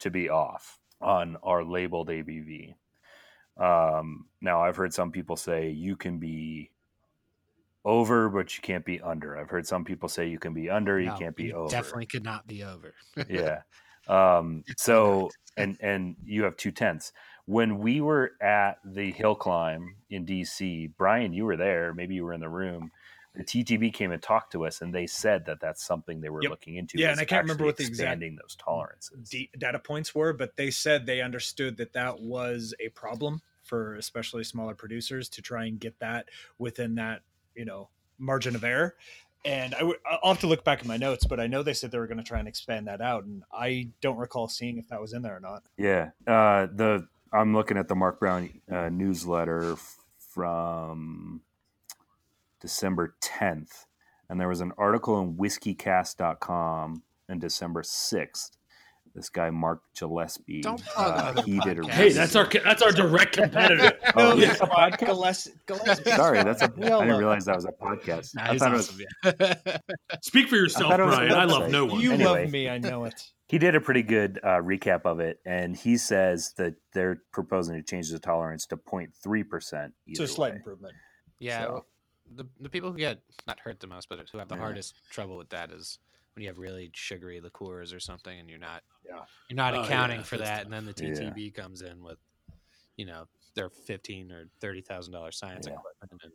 [SPEAKER 2] to be off on our labeled ABV. Um, now, I've heard some people say you can be over, but you can't be under. I've heard some people say you can be under, no, you can't be you over.
[SPEAKER 4] Definitely could not be over.
[SPEAKER 2] yeah. Um, so, and and you have two tenths when we were at the hill climb in DC, Brian, you were there. Maybe you were in the room. The TTB came and talked to us, and they said that that's something they were yep. looking into.
[SPEAKER 1] Yeah, and I can't remember what the
[SPEAKER 2] exact those tolerances
[SPEAKER 1] d- data points were, but they said they understood that that was a problem for especially smaller producers to try and get that within that you know margin of error. And i w- I'll have to look back in my notes, but I know they said they were going to try and expand that out, and I don't recall seeing if that was in there or not.
[SPEAKER 2] Yeah, uh, the I'm looking at the Mark Brown uh, newsletter from December 10th, and there was an article in whiskeycast.com on December 6th. This guy Mark Gillespie,
[SPEAKER 3] uh, he did a hey, that's our that's our direct competitor.
[SPEAKER 2] oh, yeah. Gillespie. Sorry, that's a. I didn't realize that was a podcast. Nah, I thought awesome,
[SPEAKER 3] it was. Yeah. Speak for yourself, Brian. I love no one.
[SPEAKER 1] You anyway, love me. I know it
[SPEAKER 2] he did a pretty good uh, recap of it, and he says that they're proposing to change the tolerance to 0.3 percent.
[SPEAKER 1] So a slight way. improvement.
[SPEAKER 4] Yeah, so. the the people who get not hurt the most, but who have the yeah. hardest trouble with that is when you have really sugary liqueurs or something, and you're not yeah. you're not oh, accounting yeah, for that, and then the TTB comes in with you know their fifteen or thirty thousand dollars science equipment and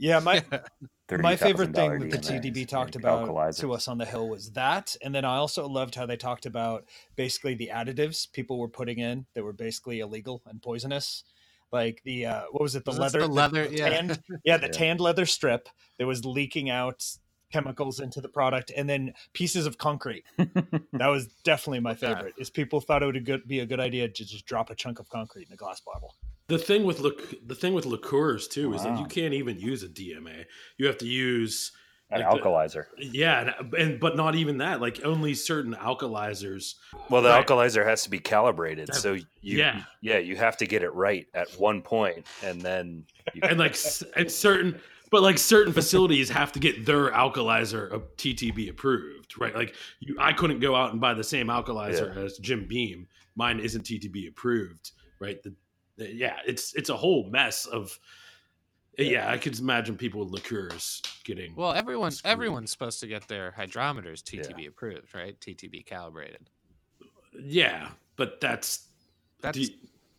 [SPEAKER 1] yeah, my my favorite thing that the TTB talked about to us on the hill was that, and then I also loved how they talked about basically the additives people were putting in that were basically illegal and poisonous, like the uh, what was it, the was leather,
[SPEAKER 4] the leather,
[SPEAKER 1] the,
[SPEAKER 4] yeah,
[SPEAKER 1] tanned, yeah, the yeah. tanned leather strip that was leaking out chemicals into the product, and then pieces of concrete. that was definitely my favorite. Is people thought it would be a good idea to just drop a chunk of concrete in a glass bottle.
[SPEAKER 3] The thing with the thing with liqueurs too wow. is that you can't even use a DMA. You have to use
[SPEAKER 2] an like Alcolyzer.
[SPEAKER 3] The, yeah, and, and, but not even that. Like only certain Alcolyzers.
[SPEAKER 2] Well, the right. Alcolyzer has to be calibrated, so you yeah yeah you have to get it right at one point, and then
[SPEAKER 3] you... and like and certain. But like certain facilities have to get their Alcolyzer of TTB approved, right? Like you, I couldn't go out and buy the same Alcolyzer yeah. as Jim Beam. Mine isn't TTB approved, right? The yeah, it's it's a whole mess of. Yeah, I could imagine people with liqueurs getting.
[SPEAKER 4] Well, everyone screwed. everyone's supposed to get their hydrometers TTB yeah. approved, right? TTB calibrated.
[SPEAKER 3] Yeah, but that's that's do you,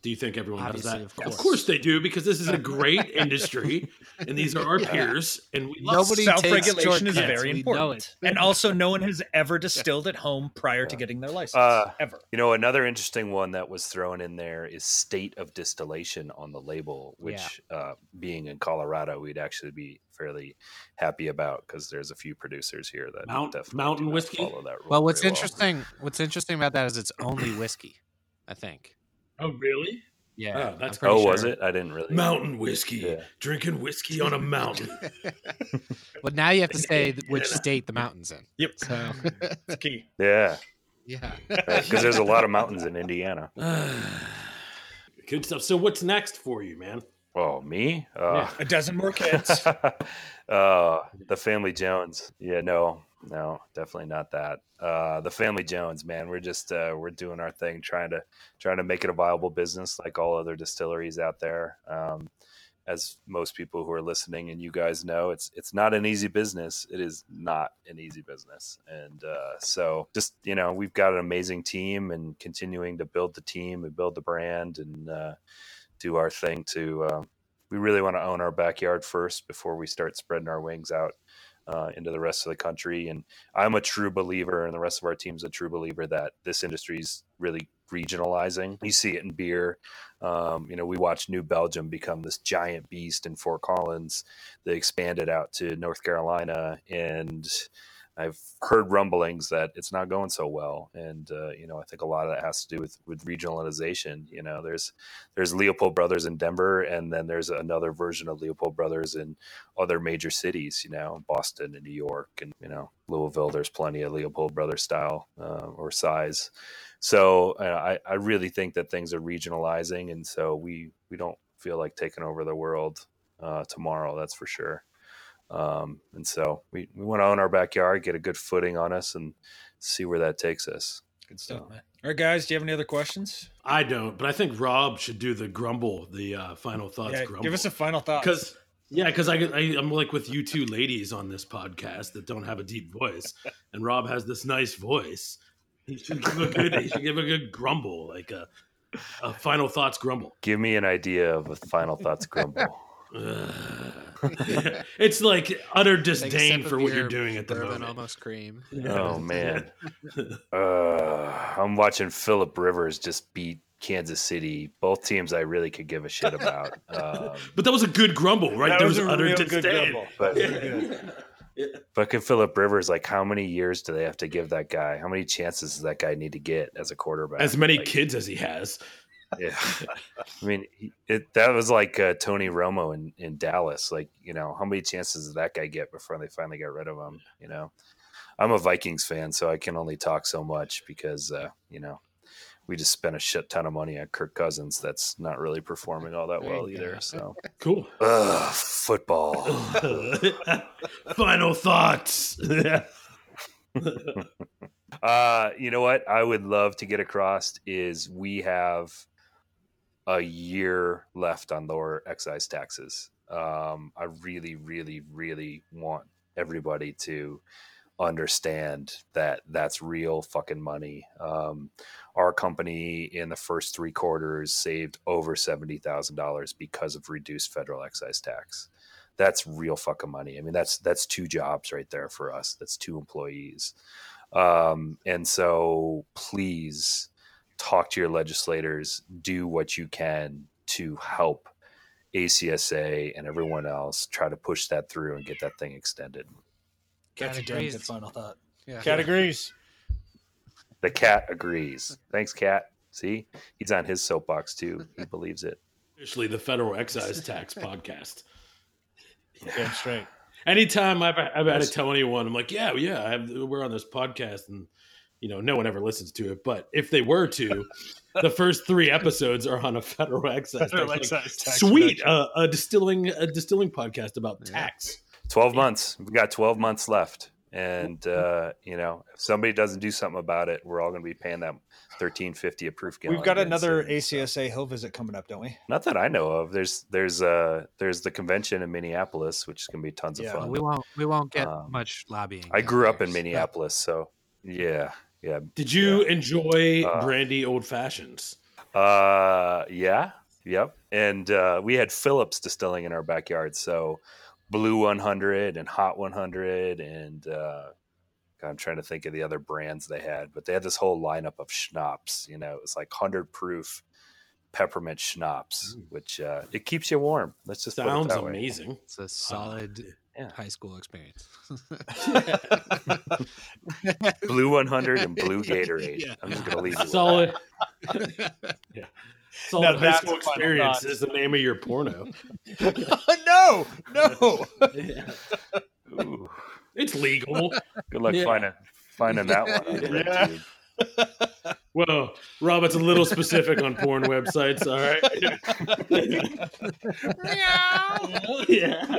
[SPEAKER 3] do you think everyone does that? Of course. of course. they do, because this is a great industry, and these are our yeah. peers, and we
[SPEAKER 1] nobody self-regulation is very important. And also, no one has ever distilled at home prior to getting their license. Uh, ever.
[SPEAKER 2] You know, another interesting one that was thrown in there is state of distillation on the label, which, yeah. uh, being in Colorado, we'd actually be fairly happy about because there's a few producers here that
[SPEAKER 3] Mount, mountain whiskey
[SPEAKER 2] follow that.
[SPEAKER 4] well, what's interesting, well. what's interesting about that is it's only whiskey. I think.
[SPEAKER 3] Oh, really?
[SPEAKER 4] Yeah.
[SPEAKER 3] Oh, that's
[SPEAKER 2] oh sure. was it? I didn't really.
[SPEAKER 3] Mountain whiskey. Yeah. Drinking whiskey on a mountain.
[SPEAKER 4] but now you have to say which state the mountain's in.
[SPEAKER 1] Yep. So it's key.
[SPEAKER 2] Yeah.
[SPEAKER 4] Yeah.
[SPEAKER 2] Because there's a lot of mountains in Indiana.
[SPEAKER 3] Good stuff. So what's next for you, man?
[SPEAKER 2] Oh, me? Uh, yeah.
[SPEAKER 1] A dozen more kids.
[SPEAKER 2] uh, the Family Jones. Yeah, no. No, definitely not that. Uh, the Family Jones, man, we're just uh, we're doing our thing, trying to trying to make it a viable business like all other distilleries out there. Um, as most people who are listening and you guys know, it's it's not an easy business. It is not an easy business, and uh, so just you know, we've got an amazing team and continuing to build the team and build the brand and uh, do our thing to. Uh, we really want to own our backyard first before we start spreading our wings out uh, into the rest of the country. And I'm a true believer, and the rest of our team's a true believer that this industry is really regionalizing. You see it in beer. Um, you know, we watched New Belgium become this giant beast in Fort Collins. They expanded out to North Carolina, and I've heard rumblings that it's not going so well, and uh, you know I think a lot of that has to do with with regionalization. You know, there's there's Leopold Brothers in Denver, and then there's another version of Leopold Brothers in other major cities. You know, Boston and New York, and you know Louisville. There's plenty of Leopold Brothers style uh, or size. So uh, I I really think that things are regionalizing, and so we we don't feel like taking over the world uh, tomorrow. That's for sure. Um, and so we, we want to own our backyard, get a good footing on us, and see where that takes us.
[SPEAKER 1] Good stuff, man. All right, guys, do you have any other questions?
[SPEAKER 3] I don't, but I think Rob should do the grumble, the uh, final thoughts.
[SPEAKER 1] Yeah,
[SPEAKER 3] grumble.
[SPEAKER 1] give us a final thought.
[SPEAKER 3] Because yeah, because I, I am like with you two ladies on this podcast that don't have a deep voice, and Rob has this nice voice. He should give a good. he should give a good grumble, like a a final thoughts grumble.
[SPEAKER 2] Give me an idea of a final thoughts grumble.
[SPEAKER 3] it's like utter disdain for what you're doing at the moment.
[SPEAKER 4] Almost cream.
[SPEAKER 2] Oh man, uh, I'm watching Philip Rivers just beat Kansas City. Both teams I really could give a shit about. Um,
[SPEAKER 3] but that was a good grumble, right? There was, was utter disdain.
[SPEAKER 2] But, yeah. but can Philip Rivers like how many years do they have to give that guy? How many chances does that guy need to get as a quarterback?
[SPEAKER 3] As many
[SPEAKER 2] like,
[SPEAKER 3] kids as he has
[SPEAKER 2] yeah, I mean, it that was like uh, Tony Romo in, in Dallas. Like, you know, how many chances did that guy get before they finally got rid of him? You know, I'm a Vikings fan, so I can only talk so much because uh, you know we just spent a shit ton of money on Kirk Cousins. That's not really performing all that well either. So
[SPEAKER 3] cool.
[SPEAKER 2] Ugh, football.
[SPEAKER 3] Final thoughts.
[SPEAKER 2] uh, you know what I would love to get across is we have a year left on lower excise taxes. Um, I really, really, really want everybody to understand that that's real fucking money. Um, our company in the first three quarters saved over seventy thousand dollars because of reduced federal excise tax. That's real fucking money. I mean, that's that's two jobs right there for us. That's two employees. Um, and so, please talk to your legislators, do what you can to help ACSA and everyone else try to push that through and get that thing extended.
[SPEAKER 1] That's a damn good final thought. Yeah. Cat agrees.
[SPEAKER 2] The cat agrees. Thanks, cat. See, he's on his soapbox too. He believes it.
[SPEAKER 3] Officially, the federal excise tax podcast.
[SPEAKER 1] Damn straight.
[SPEAKER 3] Anytime I've, I've had to tell anyone, I'm like, yeah, yeah, have, we're on this podcast, and you know, no one ever listens to it. But if they were to, the first three episodes are on a federal excise, federal tax. excise tax. Sweet, uh, a distilling a distilling podcast about tax.
[SPEAKER 2] Twelve months. we've got twelve months left, and uh, you know, if somebody doesn't do something about it, we're all going to be paying that thirteen fifty a proof
[SPEAKER 1] gallon. We've got another ACSA so. Hill visit coming up, don't we?
[SPEAKER 2] Not that I know of. There's there's uh there's the convention in Minneapolis, which is going to be tons yeah. of fun.
[SPEAKER 4] We won't we won't get um, much lobbying.
[SPEAKER 2] I grew up in Minneapolis, so yeah, yeah.
[SPEAKER 3] Did you yeah. enjoy uh, brandy old fashions?
[SPEAKER 2] Uh, yeah, yep. And uh, we had Phillips distilling in our backyard, so Blue 100 and Hot 100, and uh, I'm trying to think of the other brands they had, but they had this whole lineup of schnapps. You know, it was like hundred proof peppermint schnapps, mm. which uh, it keeps you warm. Let's just
[SPEAKER 3] sounds it amazing.
[SPEAKER 4] Way. It's a solid yeah. high school experience.
[SPEAKER 2] blue 100 and blue Gatorade. Yeah. I'm just going to leave you
[SPEAKER 3] solid. yeah. Solid high school experience is the name of your porno.
[SPEAKER 1] no, no.
[SPEAKER 3] It's legal.
[SPEAKER 2] Good luck finding finding that one. yeah.
[SPEAKER 3] Well, Rob, it's a little specific on porn websites. All right.
[SPEAKER 1] yeah.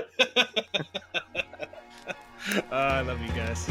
[SPEAKER 1] uh, I love you guys.